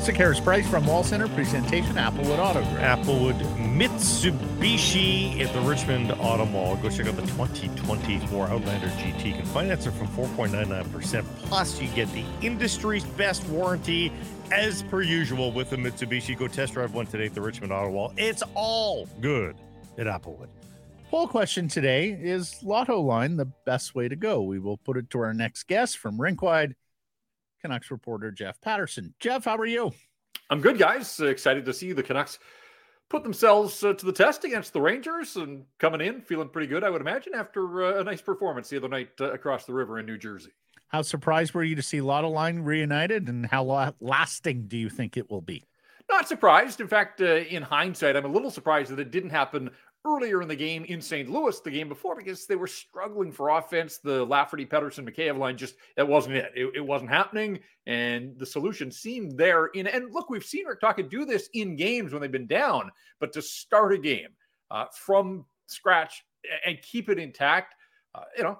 Sekeres Price from Wall Center presentation Applewood Auto Group. Applewood Mitsubishi at the Richmond Auto Mall. Go check out the 2024 Outlander GT. You can finance it from 4.99%. Plus, you get the industry's best warranty as per usual with the Mitsubishi. Go test drive one today at the Richmond Auto Mall. It's all good at Applewood. Poll question today is Lotto line the best way to go? We will put it to our next guest from Rink Wide, Canucks reporter Jeff Paterson. Jeff, how are you? I'm good, guys. Uh, excited to see the Canucks put themselves uh, to the test against the Rangers and coming in feeling pretty good, I would imagine, after uh, a nice performance the other night uh, across the river in New Jersey. How surprised were you to see Lotto line reunited, and how la- lasting do you think it will be? Not surprised. In fact, uh, in hindsight, I'm a little surprised that it didn't happen earlier in the game in St. Louis the game before because they were struggling for offense. The Lafferty, Pettersson, Mikheyev line just that wasn't it. it. It wasn't happening, and the solution seemed there. In and look, we've seen Rick Tocchet do this in games when they've been down, but to start a game uh, from scratch and keep it intact, uh, you know,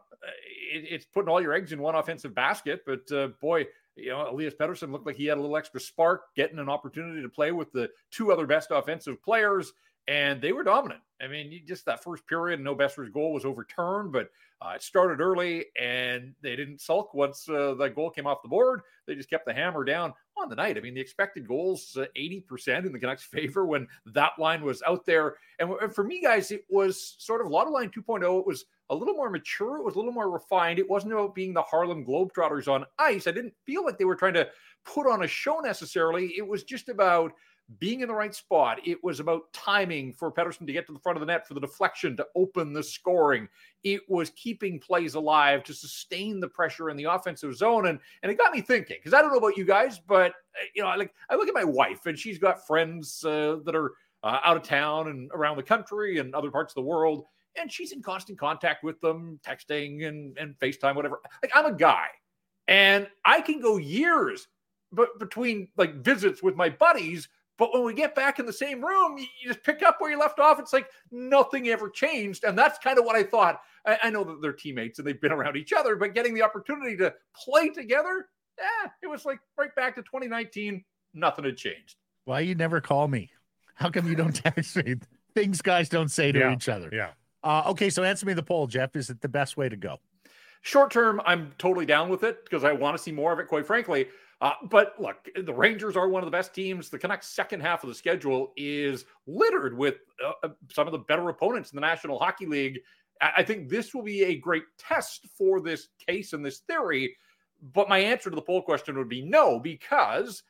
it, it's putting all your eggs in one offensive basket. But uh, boy. You know, Elias Pettersson looked like he had a little extra spark, getting an opportunity to play with the two other best offensive players and they were dominant. I mean, just that first period, no Boeser's goal was overturned, but uh, it started early and they didn't sulk once uh, the goal came off the board. They just kept the hammer down on the night. I mean, the expected goals uh, 80% in the Canucks' favor when that line was out there. And for me, guys, it was sort of Lotto Line 2.0. It was a little more mature. It was a little more refined. It wasn't about being the Harlem Globetrotters on ice. I didn't feel like they were trying to put on a show necessarily. It was just about being in the right spot. It was about timing for Pettersson to get to the front of the net for the deflection to open the scoring. It was keeping plays alive to sustain the pressure in the offensive zone. And and it got me thinking because I don't know about you guys, but uh, you know, I like I look at my wife and she's got friends uh, that are uh, out of town and around the country and other parts of the world, and she's in constant contact with them, texting and and FaceTime, whatever. Like I'm a guy, and I can go years, but between like visits with my buddies but when we get back in the same room, you, just pick up where you left off. It's like nothing ever changed. And that's kind of what I thought. I, I, know that they're teammates and they've been around each other, but getting the opportunity to play together, yeah, it was like right back to 2019. Nothing had changed. Why you never call me? How come you don't text me? Things guys don't say to Yeah. each other. Yeah. Uh, okay, so answer me the poll, Jeff. Is it the best way to go? Short term, I'm totally down with it because I want to see more of it, quite frankly. Uh, but look, the Rangers are one of the best teams. The Canucks' second half of the schedule is littered with uh, some of the better opponents in the National Hockey League. I, I think this will be a great test for this case and this theory. But my answer to the poll question would be no, because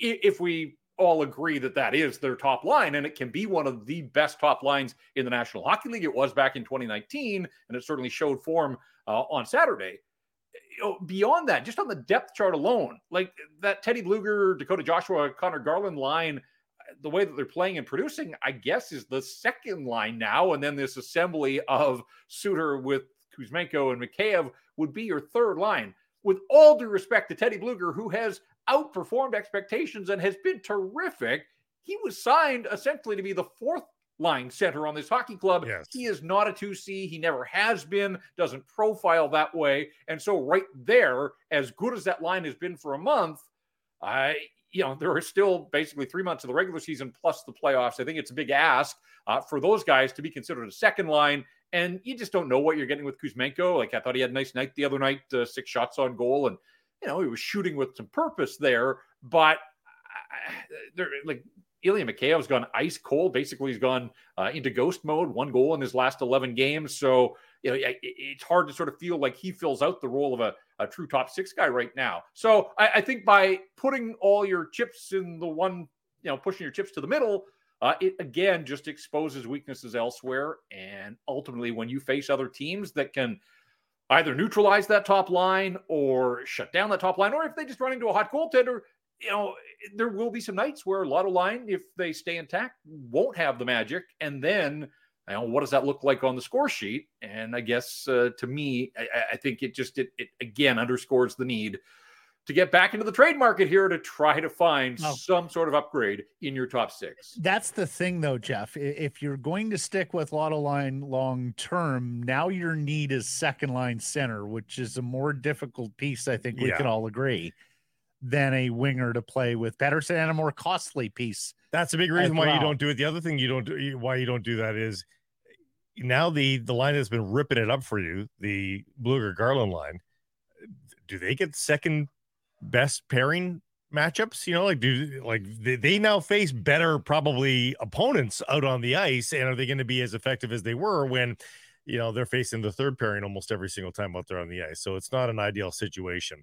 if we all agree that that is their top line and it can be one of the best top lines in the National Hockey League, it was back in 2019, and it certainly showed form uh, on Saturday you know, beyond that, just on the depth chart alone, like that Teddy Blueger, Dakota Joshua, Conor Garland line, the way that they're playing and producing, I guess, is the second line now. And then this assembly of Suter with Kuzmenko and Mikheyev would be your third line. With all due respect to Teddy Blueger, who has outperformed expectations and has been terrific, he was signed essentially to be the fourth line center on this hockey club. Yes. He is not a 2C. He never has been, doesn't profile that way. And so, right there, as good as that line has been for a month, I, you know, there are still basically three months of the regular season plus the playoffs. I think it's a big ask uh, for those guys to be considered a second line. And you just don't know what you're getting with Kuzmenko. Like I thought he had a nice night the other night, uh, six shots on goal, and you know he was shooting with some purpose there. But uh, they're like Ilya Mikheyev's gone ice cold. Basically, he's gone uh, into ghost mode. One goal in his last 11 games. So, you know, it- it's hard to sort of feel like he fills out the role of a, a true top six guy right now. So I, I think by putting all your chips in the one, you know, pushing your chips to the middle, uh, it again just exposes weaknesses elsewhere. And ultimately, when you face other teams that can either neutralize that top line or shut down that top line, or if they just run into a hot goaltender, you know, there will be some nights where Lotto line, if they stay intact, won't have the magic. And then, you know, what does that look like on the score sheet? And I guess uh, to me, I, I, think it just, it, it again underscores the need to get back into the trade market here to try to find oh. some sort of upgrade in your top six. That's the thing, though, Jeff. If you're going to stick with Lotto Line long term, now your need is second line center, which is a more difficult piece. I think we yeah. can all agree than a winger to play with Pettersson and a more costly piece. That's a big reason why well. you don't do it. The other thing you don't do why you don't do that is now the the line has been ripping it up for you, the Blueger Garland line. Do they get second best pairing matchups? You know, like do like they, they now face better probably opponents out on the ice, and are they going to be as effective as they were when? You know, they're facing the third pairing almost every single time out there on the ice. So it's not an ideal situation.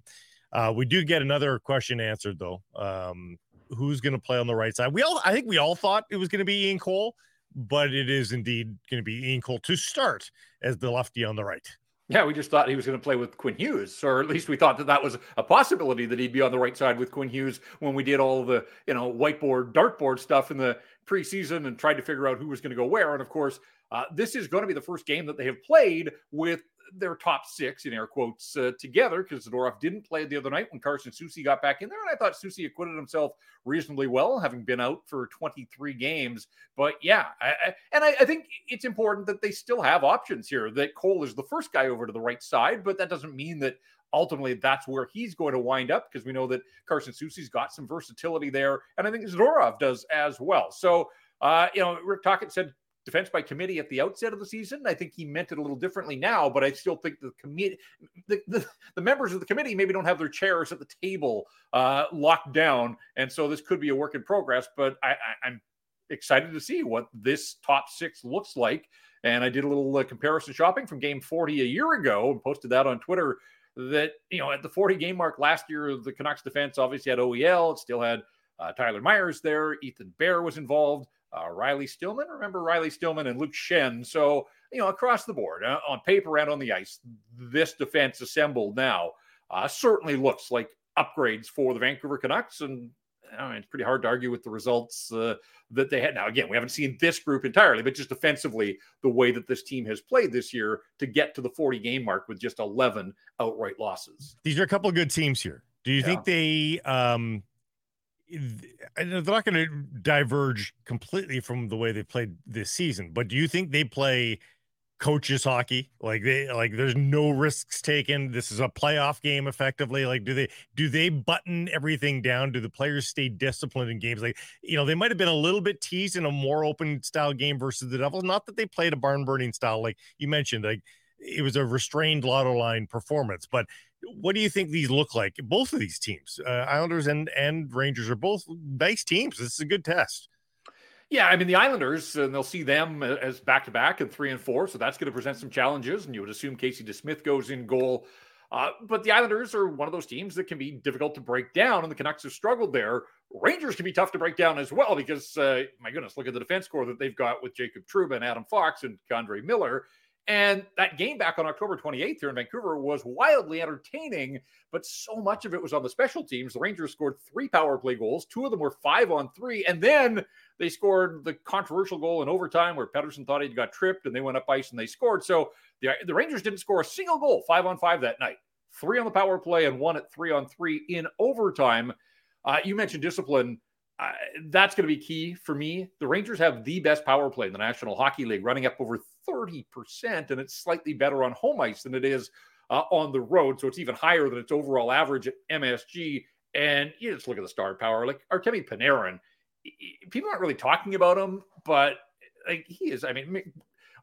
Uh, we do get another question answered though. Um, who's going to play on the right side? We all, I think, we all thought it was going to be Ian Cole, but it is indeed going to be Ian Cole to start as the lefty on the right. Yeah, we just thought he was going to play with Quinn Hughes, or at least we thought that that was a possibility that he'd be on the right side with Quinn Hughes when we did all the you know whiteboard, dartboard stuff in the preseason and tried to figure out who was going to go where. And of course, uh, this is going to be the first game that they have played with their top six in air quotes uh, together because Zadorov didn't play the other night when Carson Soucy got back in there, and I thought Soucy acquitted himself reasonably well, having been out for 23 games. But yeah, I, I, and I, I, think it's important that they still have options here. That Cole is the first guy over to the right side, but that doesn't mean that ultimately that's where he's going to wind up because we know that Carson Soucy's got some versatility there, and I think Zadorov does as well. So. Uh, you know, Rick Tocchet said defense by committee at the outset of the season. I think he meant it a little differently now, but I still think the committee, the, the, the, members of the committee maybe don't have their chairs at the table uh, locked down. And so this could be a work in progress, but I, I, am excited to see what this top six looks like. And I did a little uh, comparison shopping from game 40 a year ago and posted that on Twitter that, you know, at the 40 game mark last year, the Canucks defense obviously had OEL. It still had uh, Tyler Myers there. Ethan Bear was involved uh, Riley Stillman. Remember Riley Stillman and Luke Schenn. So, you know, across the board, uh, on paper and on the ice, this defense assembled now uh, certainly looks like upgrades for the Vancouver Canucks. And I mean, it's pretty hard to argue with the results uh, that they had. Now, again, we haven't seen this group entirely, but just defensively, the way that this team has played this year to get to the 40 game mark with just 11 outright losses. These are a couple of good teams here. Do you yeah. think they um, they're not going to diverge completely from the way they played this season, but do you think they play coaches hockey? Like they like there's no risks taken. This is a playoff game effectively. Like do they do they button everything down? Do the players stay disciplined in games? Like, you know, they might have been a little bit teased in a more open style game versus the Devils. Not that they played a barn burning style like you mentioned, like it was a restrained lotto line performance, but what do you think these look like? Both of these teams, uh, Islanders and and Rangers, are both nice teams. This is a good test. Yeah, I mean the Islanders, and they'll see them as back to back and three and four, so that's going to present some challenges. And you would assume Casey DeSmith goes in goal. Uh, but the Islanders are one of those teams that can be difficult to break down, and the Canucks have struggled there. Rangers can be tough to break down as well because, uh, my goodness, look at the defense core that they've got with Jacob Trouba and Adam Fox and K'Andre Miller. And that game back on October 28th here in Vancouver was wildly entertaining, but so much of it was on the special teams. The Rangers scored three power play goals. Two of them were five on three. And then they scored the controversial goal in overtime where Pettersson thought he'd got tripped and they went up ice and they scored. So the, the Rangers didn't score a single goal, five on five that night. Three on the power play and one at three on three in overtime. Uh, you mentioned discipline. Uh, that's going to be key for me. The Rangers have the best power play in the National Hockey League, running up over 30%, and it's slightly better on home ice than it is uh, on the road. So it's even higher than its overall average at MSG. And you just look at the star power, like Artemi Panarin. People aren't really talking about him, but like he is. I mean,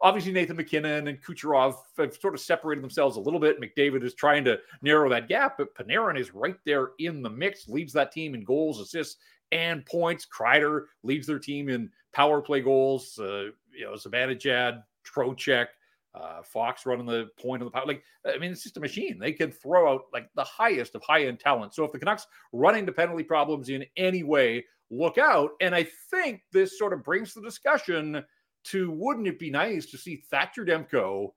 obviously Nathan MacKinnon and Kucherov have sort of separated themselves a little bit. McDavid is trying to narrow that gap, but Panarin is right there in the mix, leads that team in goals, assists, and points. Kreider leads their team in power play goals. Uh, you know, Zibanejad, Trocheck, uh, Fox running the point of the power. Like, I mean, it's just a machine. They can throw out like the highest of high end talent. So if the Canucks run into penalty problems in any way, look out. And I think this sort of brings the discussion to wouldn't it be nice to see Thatcher Demko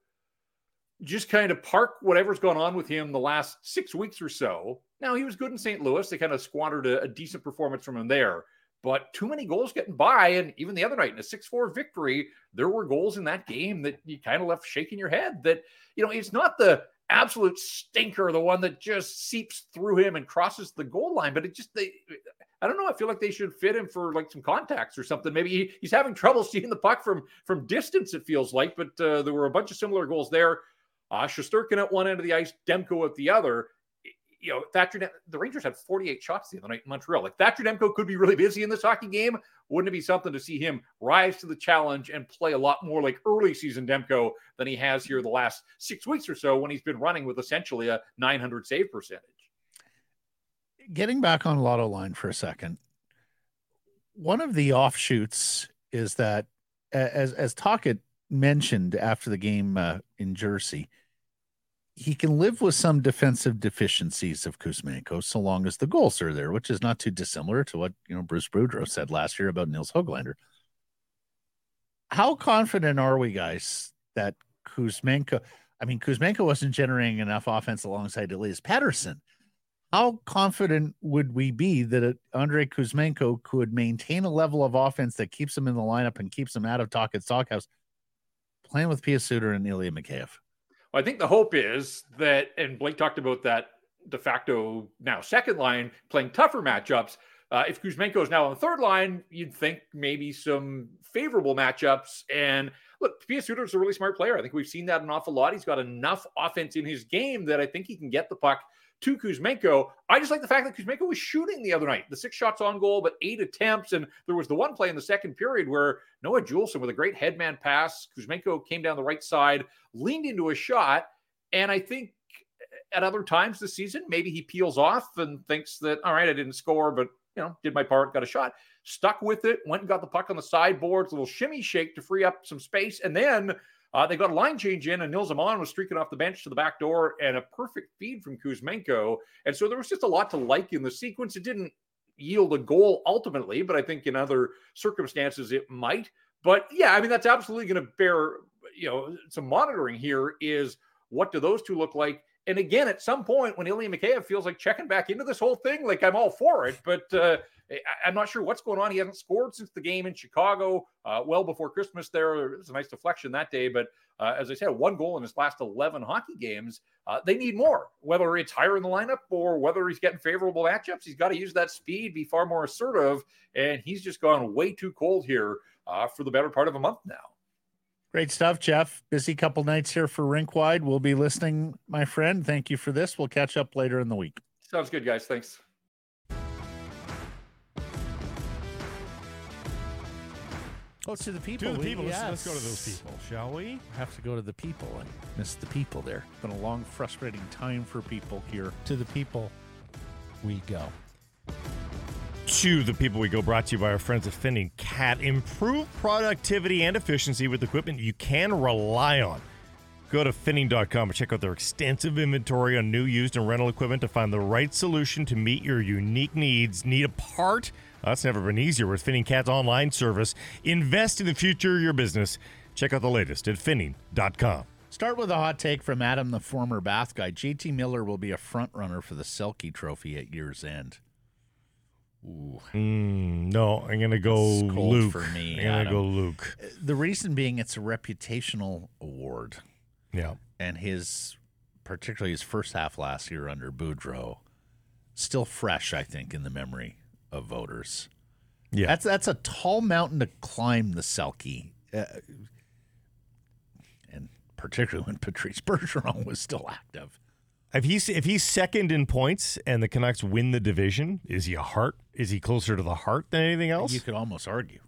just kind of park whatever's gone on with him the last six weeks or so. Now he was good in St. Louis. They kind of squandered a, a decent performance from him there but too many goals getting by. And even the other night in a 6 4 victory, there were goals in that game that you kind of left shaking your head that, you know, it's not the absolute stinker, the one that just seeps through him and crosses the goal line, but it just, they, I don't know. I feel like they should fit him for like some contacts or something. Maybe he, he's having trouble seeing the puck from from distance. It feels like, but uh, there were a bunch of similar goals there. Uh, Shesterkin at one end of the ice, Demko at the other you know, Thatcher, the Rangers had 48 shots the other night in Montreal. Like Thatcher Demko could be really busy in this hockey game. Wouldn't it be something to see him rise to the challenge and play a lot more like early season Demko than he has here the last six weeks or so when he's been running with essentially a 900 save percentage? Getting back on Lotto line for a second, one of the offshoots is that, as as Tocchet mentioned after the game uh, in Jersey, he can live with some defensive deficiencies of Kuzmenko so long as the goals are there, which is not too dissimilar to what you know Bruce Boudreau said last year about Nils Hoglander. How confident are we, guys, that Kuzmenko? I mean, Kuzmenko wasn't generating enough offense alongside Elias Pettersson. How confident would we be that Andrei Kuzmenko could maintain a level of offense that keeps him in the lineup and keeps him out of Tocchet's doghouse, playing with Pius Suter and Ilya Mikheyev? I think the hope is that, and Blake talked about that de facto now second line playing tougher matchups. Uh, if Kuzmenko is now on the third line, you'd think maybe some favorable matchups. And look, Pius Suter is a really smart player. I think we've seen that an awful lot. He's got enough offense in his game that I think he can get the puck to Kuzmenko. I just like the fact that Kuzmenko was shooting the other night. The six shots on goal, but eight attempts. And there was the one play in the second period where Noah Juulsen with a great headman pass, Kuzmenko came down the right side, leaned into a shot. And I think at other times this season, maybe he peels off and thinks that, all right, I didn't score, but you know, did my part, got a shot, stuck with it, went and got the puck on the sideboards, a little shimmy shake to free up some space, and then uh, they got a line change in, and Nils Aman was streaking off the bench to the back door, and a perfect feed from Kuzmenko. And so there was just a lot to like in the sequence. It didn't yield a goal ultimately, but I think in other circumstances it might. But yeah, I mean that's absolutely going to bear you know some monitoring here. Is what do those two look like? And again, at some point when Ilya Mikheyev feels like checking back into this whole thing, like I'm all for it, but uh, I'm not sure what's going on. He hasn't scored since the game in Chicago, uh, well before Christmas. There, it was a nice deflection that day, but uh, as I said, one goal in his last 11 hockey games. Uh, they need more, whether it's higher in the lineup or whether he's getting favorable matchups. He's got to use that speed, be far more assertive, and he's just gone way too cold here uh, for the better part of a month now. Great stuff, Jeff. Busy couple nights here for Rink Wide. We'll be listening, my friend. Thank you for this. We'll catch up later in the week. Sounds good, guys. Thanks. Oh, to the people. To the We- people. Let's, yes. let's go to those people, shall we? have to go to the people. I miss the people there. It's Been a long, frustrating time for people here. To the people, we go. To the people we go, brought to you by our friends at Finning Cat. Improve productivity and efficiency with equipment you can rely on. Go to finning.com and check out their extensive inventory on new, used, and rental equipment to find the right solution to meet your unique needs. Need a part? That's never been easier with Finning Cat's online service. Invest in the future of your business. Check out the latest at finning.com. Start with a hot take from Adam, the former Bath guy. JT Miller will be a front runner for the Selke Trophy at year's end. Ooh. Mm, no, I'm going to go Luke. for me, I'm going to Adam. go Luke. The reason being it's a reputational award. Yeah. and his particularly his first half last year under Boudreau still fresh I think in the memory of voters. Yeah. That's that's a tall mountain to climb the Selke. Uh, and particularly when Patrice Bergeron was still active. If he's if he's second in points and the Canucks win the division, is he a heart? Is he closer to the heart than anything else? You could almost argue.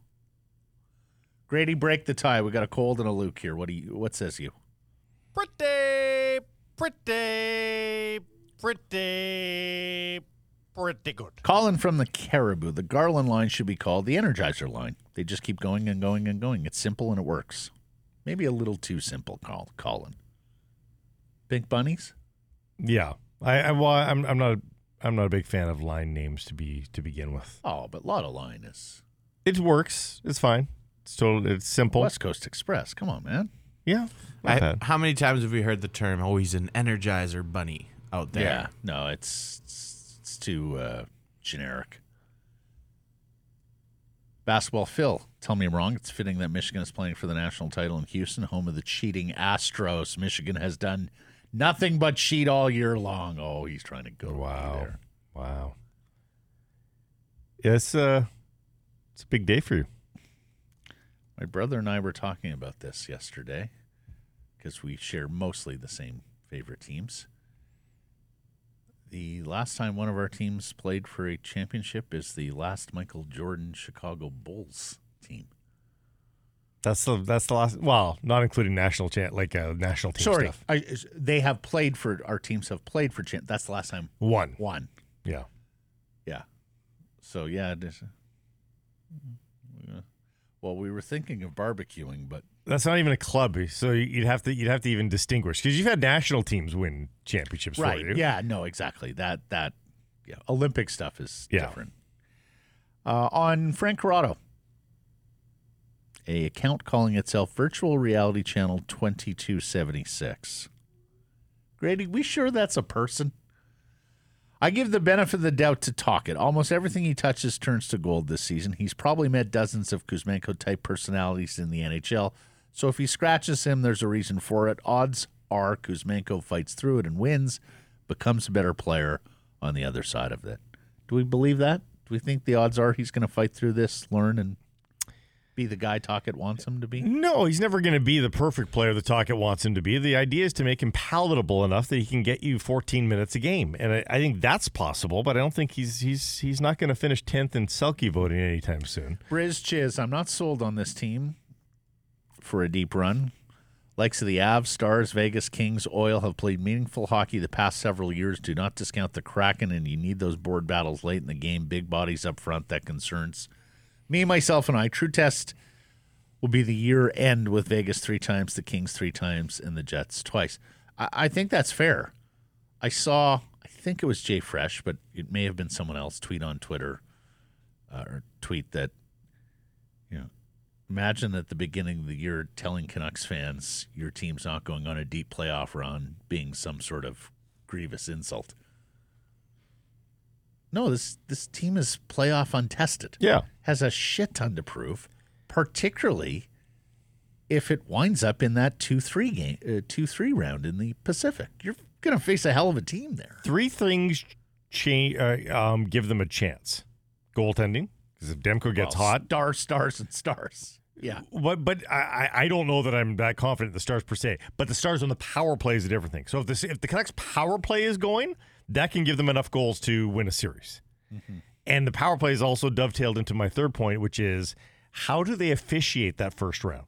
Grady, break the tie. We got a cold and a Luke here. What do you what says you? Pretty, pretty, pretty, pretty good. Colin from the Cariboo. The Garland line should be called the Energizer line. They just keep going and going and going. It's simple and it works. Maybe a little too simple, call, Colin. Pink bunnies? Yeah, I, I well, I'm I'm not I'm not a big fan of line names to be to begin with. Oh, but Lotto Line is It works. It's fine. It's total. It's simple. West Coast Express. Come on, man. Yeah, I, how many times have we heard the term "Oh, he's an Energizer bunny" out there? Yeah. No, it's it's, it's too uh, generic. Basketball Phil, tell me I'm wrong. It's fitting that Michigan is playing for the national title in Houston, home of the cheating Astros. Michigan has done nothing but cheat all year long. Oh, he's trying to go Wow. there. Wow. It's uh, it's a big day for you. My brother and I were talking about this yesterday because we share mostly the same favorite teams. The last time one of our teams played for a championship is the last Michael Jordan Chicago Bulls team. That's the that's the last. Well, not including national chant like uh, national team Sorry, stuff. I, they have played for our teams have played for champ. That's the last time One. one. Yeah. Yeah. So yeah, is- yeah. well, we were thinking of barbecuing, but That's not even a club, so you'd have to you'd have to even distinguish because you've had national teams win championships right, for you. yeah, no, exactly. That that yeah, Olympic stuff is Yeah. different. Uh, on Frank Corrado, a account calling itself Virtual Reality Channel twenty two seventy six. Grady, we sure that's a person? I give the benefit of the doubt to Tocchet. Almost everything he touches turns to gold this season. He's probably met dozens of Kuzmenko type personalities in the NHL. So if he scratches him, there's a reason for it. Odds are Kuzmenko fights through it and wins, becomes a better player on the other side of it. Do we believe that? Do we think the odds are he's going to fight through this, learn, and be the guy Tocchet wants him to be? No, he's never going to be the perfect player the Tocchet wants him to be. The idea is to make him palatable enough that he can get you 14 minutes a game, and I, I think that's possible. But I don't think he's he's he's not going to finish 10th in Selke voting anytime soon. Briz Chiz, I'm not sold on this team for a deep run. Likes of the Avs, Stars, Vegas, Kings, Oil have played meaningful hockey the past several years. Do not discount the Kraken, and you need those board battles late in the game. Big bodies up front that concerns me, myself, and I. True test will be the year end with Vegas three times, the Kings three times, and the Jets twice. I, I think that's fair. I saw, I think it was JFresh, but it may have been someone else tweet on Twitter uh, or tweet that imagine at the beginning of the year telling Canucks fans your team's not going on a deep playoff run being some sort of grievous insult. No, this this team is playoff untested. Yeah. Has a shit ton to prove, particularly if it winds up in that 2-3 game uh, 2-3 round in the Pacific. You're going to face a hell of a team there. Three things cha- uh, um, give them a chance: goaltending, because if Demko gets Well, hot, stars, stars and stars. Yeah. But but I, I I don't know that I'm that confident in the Stars per se. But the Stars on the power play is a different thing. So if this if the Canucks power play is going, that can give them enough goals to win a series. Mm-hmm. And the power play is also dovetailed into my third point, which is how do they officiate that first round?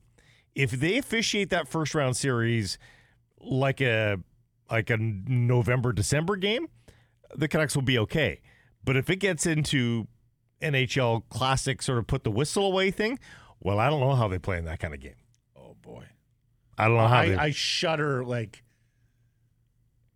If they officiate that first round series like a like a November December game, the Canucks will be okay. But if it gets into NHL classic sort of put the whistle away thing, well, I don't know how they play in that kind of game. Oh boy. I don't know how I, they. I shudder like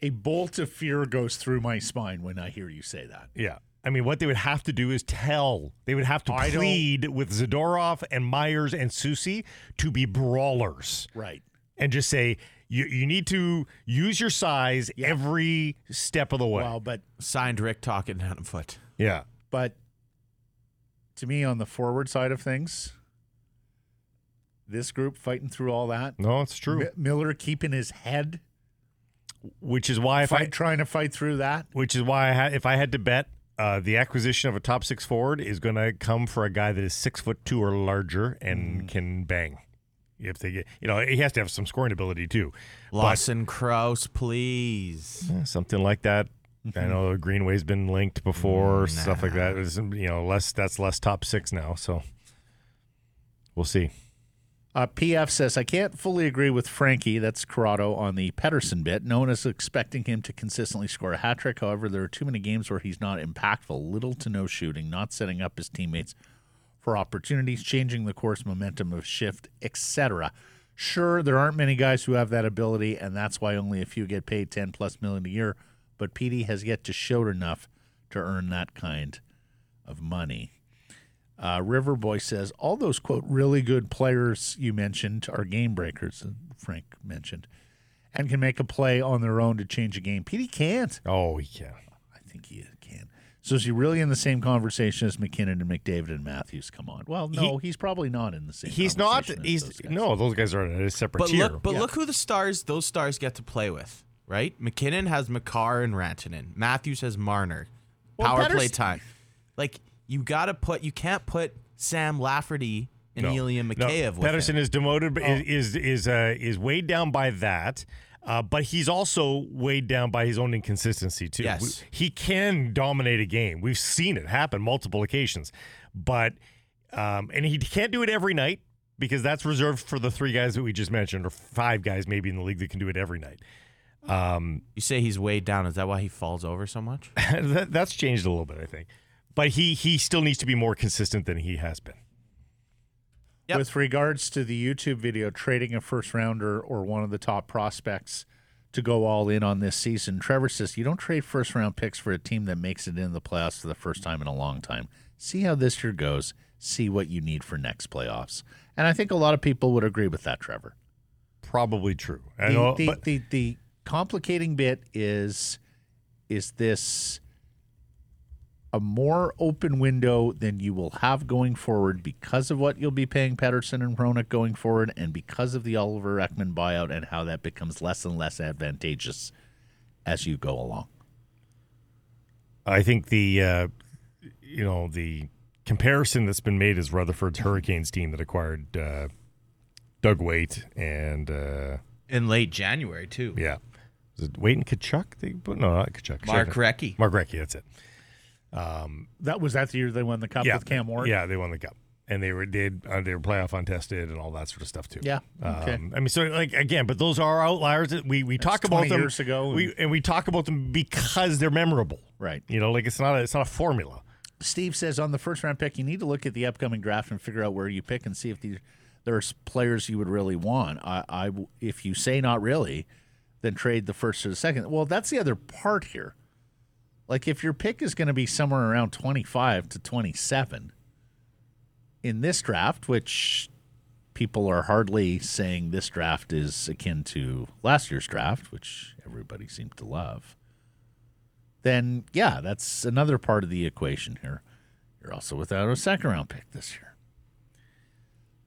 a bolt of fear goes through my spine when I hear you say that. yeah. I mean, what they would have to do is tell. They would have to I don't- plead with Zadorov and Myers and Soucy to be brawlers Right. and just say you you need to use your size every step of the way. Well, but Signed Rick talking down a foot. yeah. but to me on the forward side of things, this group fighting through all that, No, it's true. Mi- Miller keeping his head, Which is why if fight, I trying to fight through that. which is why I had if I had to bet, uh, the acquisition of a top six forward is going to come for a guy that is six foot two or larger and can bang. If they get, you know, he has to have some scoring ability too. Lawson Crouse, please. Yeah, something like that. I know Greenway's been linked before, stuff like that. It's, you know, less that's less top six now. So we'll see. Uh, PF says, I can't fully agree with Frankie, that's Corrado, on the Pettersson bit. No one is expecting him to consistently score a hat trick. However, there are too many games where he's not impactful, little to no shooting, not setting up his teammates for opportunities, changing the course momentum of shift, etc. Sure, there aren't many guys who have that ability, and that's why only a few get paid 10 plus million a year. But Petey has yet to show enough to earn that kind of money. Uh, River Boy says all those quote really good players you mentioned are game breakers. uh, Frank mentioned, and can make a play on their own to change a game. Petey can't. Oh, he can. I think he can. So is he really in the same conversation as MacKinnon and McDavid and Matthews? Come on. Well, no, he's probably not in the same. He's not. as He's those guys. no. Those guys are at a separate But tier. look, but look who the stars those stars get to play with, right? MacKinnon has Makar and Rantanen. Matthews has Marner. Well, Power play Pettersson- time. Like you got to put. You can't put Sam Lafferty and No. Ilya No, Mikheyev with Pettersson is demoted, Oh. is is is, uh, is weighed down by that. Uh, but he's also weighed down by his own inconsistency too. Yes. We- he can dominate a game. We've seen it happen multiple occasions, but um, and he can't do it every night because that's reserved for the three guys that we just mentioned, or five guys maybe in the league that can do it every night. Um, You say he's weighed down. Is that why he falls over so much? that, that's changed a little bit, I think. But he he still needs to be more consistent than he has been. Yep. With regards to the YouTube video, trading a first rounder or one of the top prospects to go all in on this season, Trevor says you don't trade first round picks for a team that makes it into the playoffs for the first time in a long time. See how this year goes. See what you need for next playoffs. And I think a lot of people would agree with that, Trevor. Probably true. The, know, the, but the, the complicating bit is is this a more open window than you will have going forward because of what you'll be paying Pettersson and Hronek going forward and because of the Oliver Ekman buyout and how that becomes less and less advantageous as you go along. I think the uh, you know the comparison that's been made is Rutherford's Hurricanes team that acquired uh, Doug Weight and uh, In late January too. yeah, was it Weight and Tkachuk? They, but no, not Tkachuk. Mark Tkachuk. Recchi. Mark Recchi. That's it. That was that the year they won the cup yeah, with Cam Ward. Yeah, they won the cup, and they were did uh, they were playoff untested and all that sort of stuff too. Yeah, okay. Um, I mean, so like again, but those are outliers that we we talk about them years ago We and we talk about them because they're memorable. Right. You know, like it's not a, it's not a formula. Steve says on the first round pick, you need to look at the upcoming draft and figure out where you pick and see if these, there's players you would really want. I, I if you say not really, then trade the first or the second. Well, that's the other part here. Like if your pick is going to be somewhere around 25 to 27 in this draft, which people are hardly saying this draft is akin to last year's draft, which everybody seemed to love then yeah, that's another part of the equation here. You're also without a second round pick this year.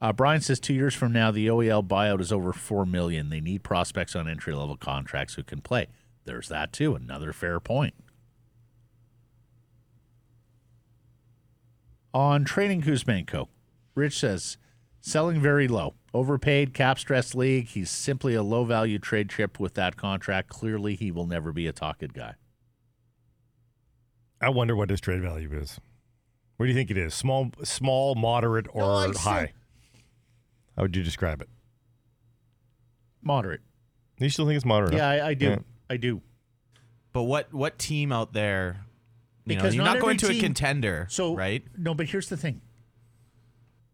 Uh, Brian says two years from now, the OEL buyout is over four million. They need prospects on entry level contracts who can play. There's that too. Another fair point. On trading Kuzmenko, Rich says selling very low, overpaid, cap stress league. He's simply a low value trade chip with that contract. Clearly, he will never be a Tocchet guy. I wonder what his trade value is. What do you think it is? Small, small, moderate, or I said- high? How would you describe it? Moderate. You still think it's moderate? Yeah, huh? I, I do. Yeah. I do. But what what team out there? You Because know, you're not not, going to every a contender, So right? No, but here's the thing.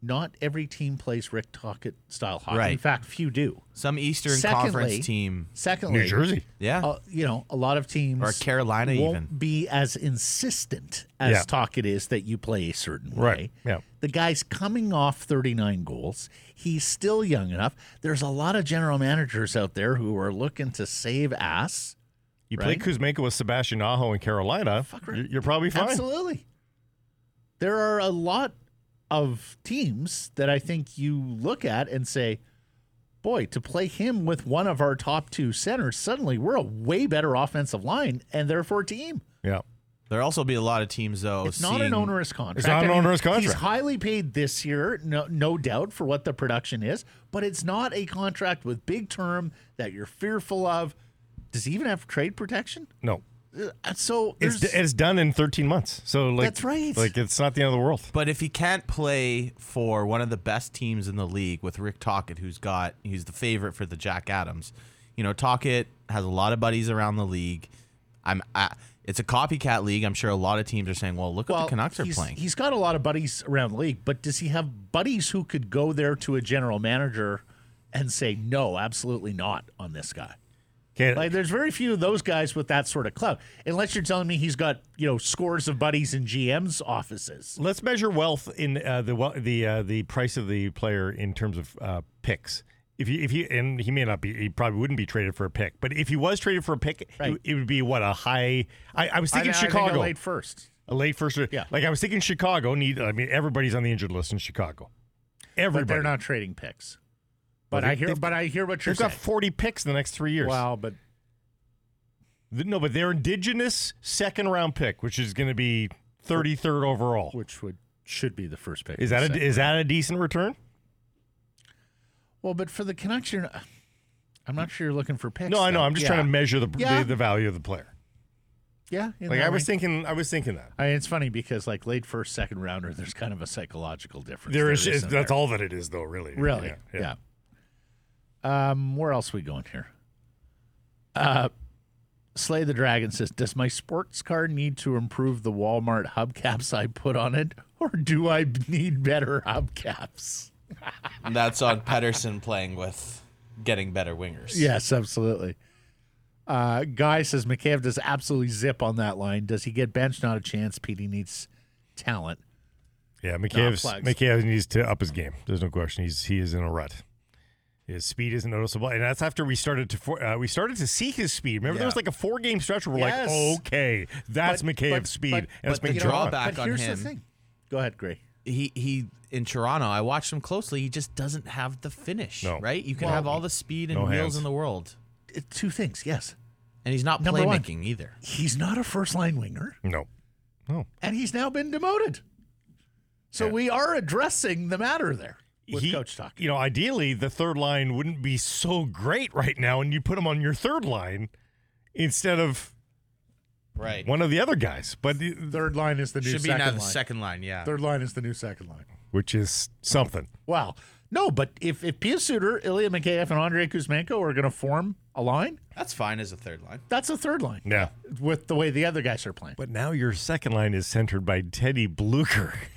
Not every team plays Rick Tocchet style hockey. In fact, few do. Some Eastern Secondly- Conference team, Secondly, New Jersey. yeah, uh, you know, a lot of teams Or Carolina won't even. be as insistent as Yeah. Tocchet is that you play a certain way. Right, yeah. The guy's coming off 39 goals. He's still young enough. There's a lot of general managers out there who are looking to save ass. You Right? play Kuzmenko with Sebastian Aho in Carolina, right. you're, you're probably fine. Absolutely. There are a lot of teams that I think you look at and say, boy, to play him with one of our top two centers, suddenly we're a way better offensive line and therefore a team. Yeah. There'll also be a lot of teams though. It's not an onerous contract. It's not an I mean, onerous He's highly paid this year, no, no doubt, for what the production is, but it's not a contract with big term that you're fearful of. Does he even have trade protection? No. Uh, So It's, there's- it's done in 13 months. So like That's right. Like it's not the end of the world. But if he can't play for one of the best teams in the league with Rick Tocchet, who's got he's the favorite for the Jack Adams, you know Tockett has a lot of buddies around the league. I'm I, it's a copycat league. I'm sure a lot of teams are saying, "Well, look what the Canucks are playing." He's got a lot of buddies around the league, but does he have buddies who could go there to a general manager and say no, absolutely not on this guy. Can't, Like, there's very few of those guys with that sort of clout, unless you're telling me he's got you know scores of buddies in GM's offices. Let's measure wealth in uh, the the uh, the price of the player in terms of uh, picks. If you if you and he may not be, he probably wouldn't be traded for a pick. But if he was traded for a pick, it- Right. it, would be what a high. I, I was thinking I, I Chicago, a late first. a late first. Yeah. like I was thinking Chicago need. I mean, everybody's on the injured list in Chicago. Everybody. But they're not trading picks. But Well, I hear, but I hear what you're They've got saying. 40 picks in the next three years. Wow, but No, but their indigenous second round pick, which is going to be 33rd overall. which would should be the first pick. Is that a, is that a decent return? Well, but for the Canucks, you're not, I'm not sure you're looking for picks. No, I know. though. I'm just Yeah. trying to measure the, Yeah. the the value of the player. Yeah, Like I was range. thinking, I was thinking that I mean, it's funny because like late first, second rounder, there's kind of a psychological difference. there that's there? all that it is, though. Really. Really? Yeah. Yeah. Um, where else we going here? Uh, Slay the Dragon says, "Does my sports car need to improve the Walmart hubcaps I put on it, or do I need better hubcaps?" That's on Pettersson playing with getting better wingers. Yes, absolutely. Uh, Guy says McCabe does absolutely zip on that line. Does he get benched? Not a chance. Petey needs talent. Yeah. McCabe's flags. McCabe needs to up his game. There's no question. He's he is in a rut. His speed isn't noticeable, and that's after we started to for, uh, we started to see his speed. Remember, there was like a four game stretch where we're Yes. like, okay, that's But- McCabe's speed, but- and it's but the drawback- But on here's him. the thing. Go ahead, Gray. He he in Toronto, I watched him closely. He just doesn't have the finish. No. Right? You can Well, have all the speed and no wheels hands. in the world. Uh, Two things. Yes, And he's not Number one. playmaking either. he's not a first line winger. No, no. and he's now been demoted. So Yeah. we are addressing the matter there with he, Coach Talk. You know, ideally, the third line wouldn't be so great right now, and you put him on your third line instead of Right. one of the other guys. But the- Third line is the new Should be second now line. the second line, yeah. Third line is the new second line. which is something. Wow. No, but if, if Pius Suter, Ilya Mikheyev, and Andrei Kuzmenko are going to form a line, That's fine as a third line. that's a third line Yeah. with the way the other guys are playing. But now your second line is centered by Teddy Blueger.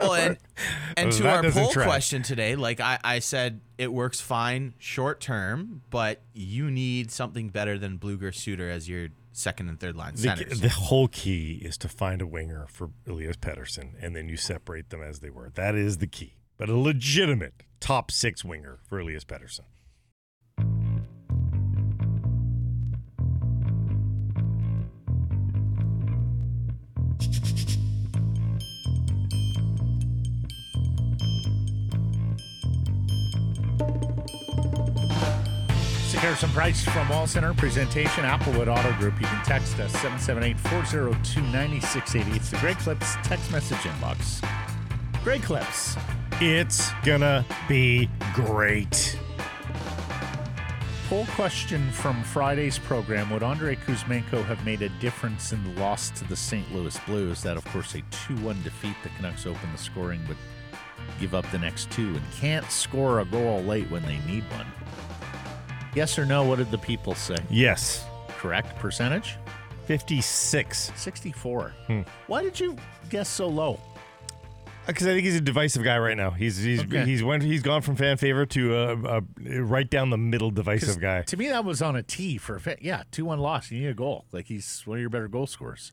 Well, and, and to That our poll track. question today, like I, I said, it works fine short term, but you need something better than Blueger Suter as your second and third line The, the whole key is to find a winger for Elias Pettersson, and then you separate them as they were. That is the key. But a legitimate top six winger for Elias Pettersson. Harrison Price from Wall Center presentation, Applewood Auto Group. You can text us 778 402 9680. It's the Great Clips text message inbox. Great Clips. It's gonna be great. Poll question from Friday's program Would Andrei Kuzmenko have made a difference in the loss to the St. Louis Blues? That, of course, a 2 1 defeat. The Canucks open the scoring, but give up the next two and can't score a goal late when they need one. Yes or no? What did the people say? Yes. Correct percentage? 56. 64. Hmm. Why did you guess so low? Because I think he's a divisive guy right now. He's he's Okay. he's went he's gone from fan favorite to uh, uh, right down the middle divisive guy. To me, that was on a T for a yeah, two one loss. You need a goal. Like he's one of your better goal scorers.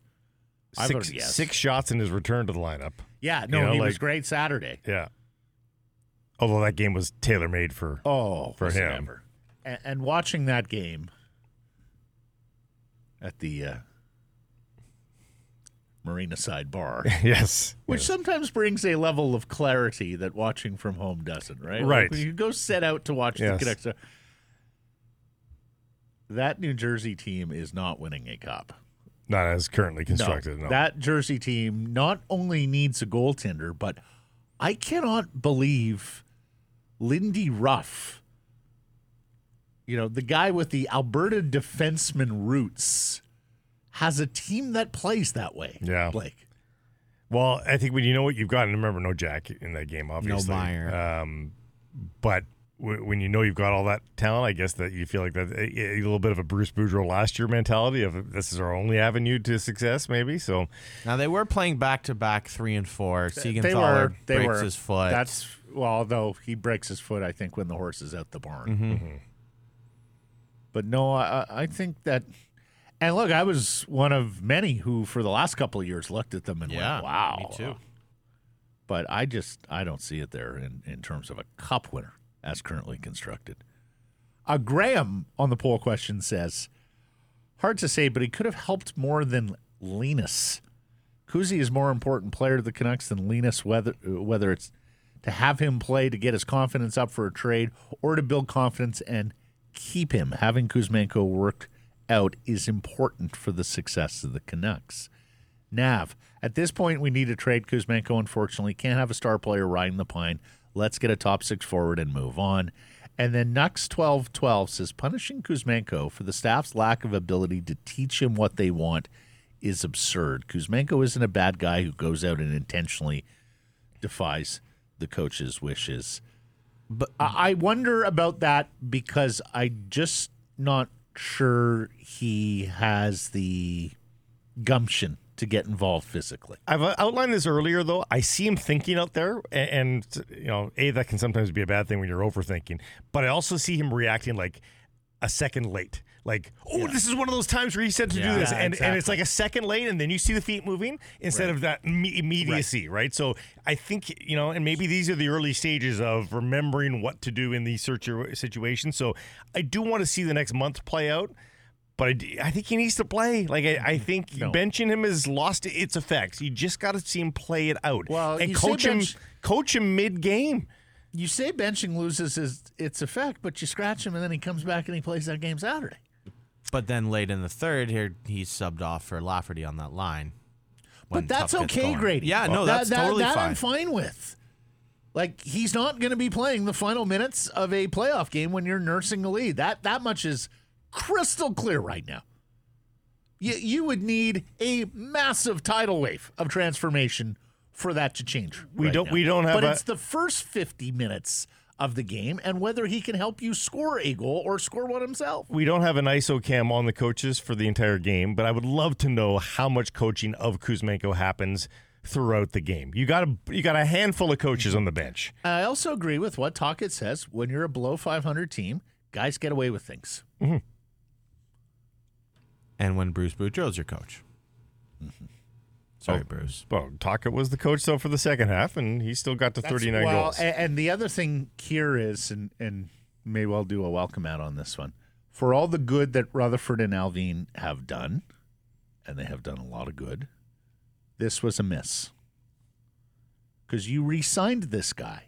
Six, yes. six shots in his return to the lineup. Yeah, no, You know, he was great Saturday. Yeah. Although that game was tailor made for. Oh, For him. ever. And, and watching that game at the uh, Marina Side Bar, yes. which sometimes brings a level of clarity that watching from home doesn't, right? Right. Like you go set out to watch Yes. the Canucks. That New Jersey team is not winning a cup. Not as currently No, constructed. No. That Jersey team not only needs a goaltender, but I cannot believe Lindy Ruff, you know, the guy with the Alberta defenseman roots, has a team that plays that way. Yeah. Blake. Well, I think when you know what you've got, and remember, no Jack in that game, obviously. Meyer. Um, but w- when you know you've got all that talent, I guess that you feel like that a, a little bit of a Bruce Boudreau last year mentality of this is our only avenue to success, maybe. So Now they were playing back to back three and four. they Siegenthaler were. They breaks were. his foot. That's well, though he breaks his foot, I think, when the horse is out the barn. But no, I, I think that. And look, I was one of many who, for the last couple of years, looked at them and yeah, went, "Wow." me too. But I just I don't see it there in, in terms of a cup winner as currently constructed. Uh, Graham on the poll question says, hard to say, but he could have helped more than Linus. Kuzi is more important player to the Canucks than Linus, whether whether it's to have him play to get his confidence up for a trade or to build confidence and keep him. Having Kuzmenko work out is important for the success of the Canucks. Nav, at this point, we need to trade Kuzmenko. Unfortunately, can't have a star player riding the pine. Let's get a top six forward and move on. And then Nux twelve twelve says punishing Kuzmenko for the staff's lack of ability to teach him what they want is absurd. Kuzmenko isn't a bad guy who goes out and intentionally defies the coach's wishes. But I wonder about that because I just not sure he has the gumption to get involved physically. I've outlined this earlier, though. I see him thinking out there, a- and, you know, a that can sometimes be a bad thing when you're overthinking. But I also see him reacting like a second late. Like, oh, this is one of those times where he said to Yeah. do this, Yeah, and, and it's like a second late, and then you see the feet moving instead of that imme- immediacy, right. So I think you know, and maybe these are the early stages of remembering what to do in these situ- situations. So I do want to see the next month play out. But I, d- I think he needs to play. Like I, I mm-hmm. think No. benching him has lost its effects. You just got to see him play it out. Well, and coach him, coach him mid game. You say benching loses his, its effect, but you scratch him and then he comes back and he plays that game Saturday. But then late in the third, here he's subbed off for Lafferty on that line. But that's okay, going. Grady. Yeah, no, That- that's that, totally that fine. I'm fine with. Like he's not going to be playing the final minutes of a playoff game when you're nursing a lead. That that much is crystal clear right now. You you would need a massive tidal wave of transformation for that to change. We right don't- now. we don't have But a- it's the first 50 minutes of the game and whether he can help you score a goal or score one himself. We don't have an ISO cam on the coaches for the entire game, but I would love to know how much coaching of Kuzmenko happens throughout the game. You got a you got a handful of coaches on the bench. I also agree with what Tocchet says. When you're a below 500 team, guys get away with things. And when Bruce Boudreau's your coach. Mm-hmm. Sorry, Oh. Bruce. Well, Taka was the coach though for the second half, and he still got to That's- 39 well, goals. a- And, the other thing here is, and, and may well do a welcome out on this one, for all the good that Rutherford and Allvin have done, and they have done a lot of good, this was a miss. Because you re signed this guy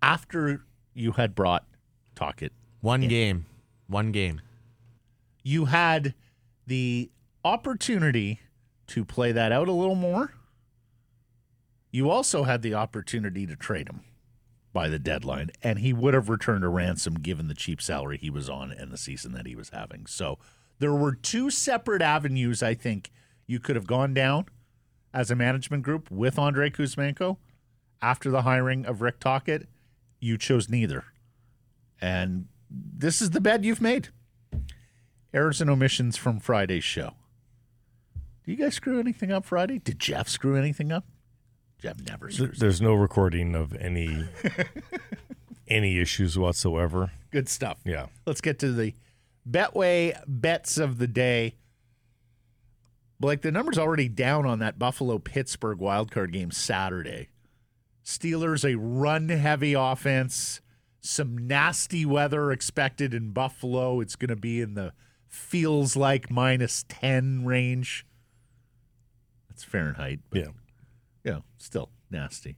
after you had brought Tocchet One game. One game. you had the opportunity to play that out a little more. You also had the opportunity to trade him by the deadline, and he would have returned a ransom given the cheap salary he was on and the season that he was having. So there were two separate avenues I think you could have gone down as a management group with Andre Kuzmenko after the hiring of Rick Tocchet. You chose neither. And this is the bed you've made errors and omissions from Friday's show. Do you guys screw anything up Friday? Did Jeff screw anything up? Jeff never screws. There's no recording of any any issues whatsoever. Good stuff. Yeah. Let's get to the Betway bets of the day. Like the number's already down on that Buffalo Pittsburgh wildcard game Saturday. Steelers, a run heavy offense, some nasty weather expected in Buffalo. It's going to be in the feels like minus 10 range. That's Fahrenheit. But Yeah. yeah, still nasty.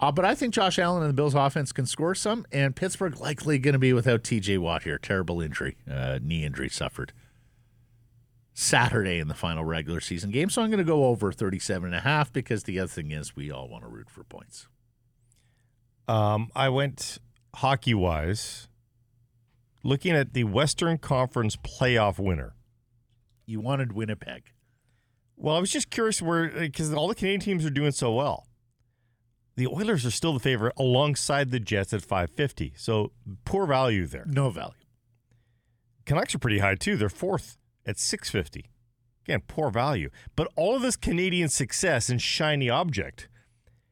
Uh, but I think Josh Allen and the Bills' offense can score some, and Pittsburgh likely going to be without T.J. Watt here. Terrible injury, uh, knee injury suffered Saturday in the final regular season game. So I'm going to go over 37 and a half because the other thing is we all want to root for points. Um, I went hockey wise, looking at the Western Conference playoff winner. You wanted Winnipeg. Well, I was just curious where because all the Canadian teams are doing so well. the Oilers are still the favorite alongside the Jets at 550. So poor value there. No value. Canucks are pretty high too. They're fourth at 650. Again, poor value. But all of this Canadian success and shiny object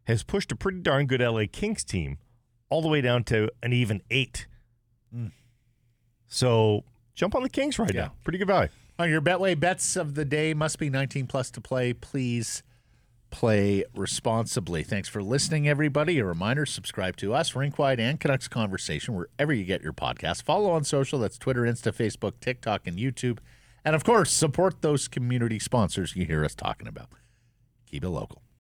has pushed a pretty darn good LA Kings team all the way down to an even eight. Mm. So jump on the Kings right Yeah. now. Pretty good value. On your Betway bets of the day must be 19 plus to play. Please play responsibly. Thanks for listening, everybody. A reminder subscribe to us, Rink Wide and Canucks Conversation, wherever you get your podcast. Follow on social that's Twitter, Insta, Facebook, TikTok, and YouTube. And of course, support those community sponsors you hear us talking about. Keep it local.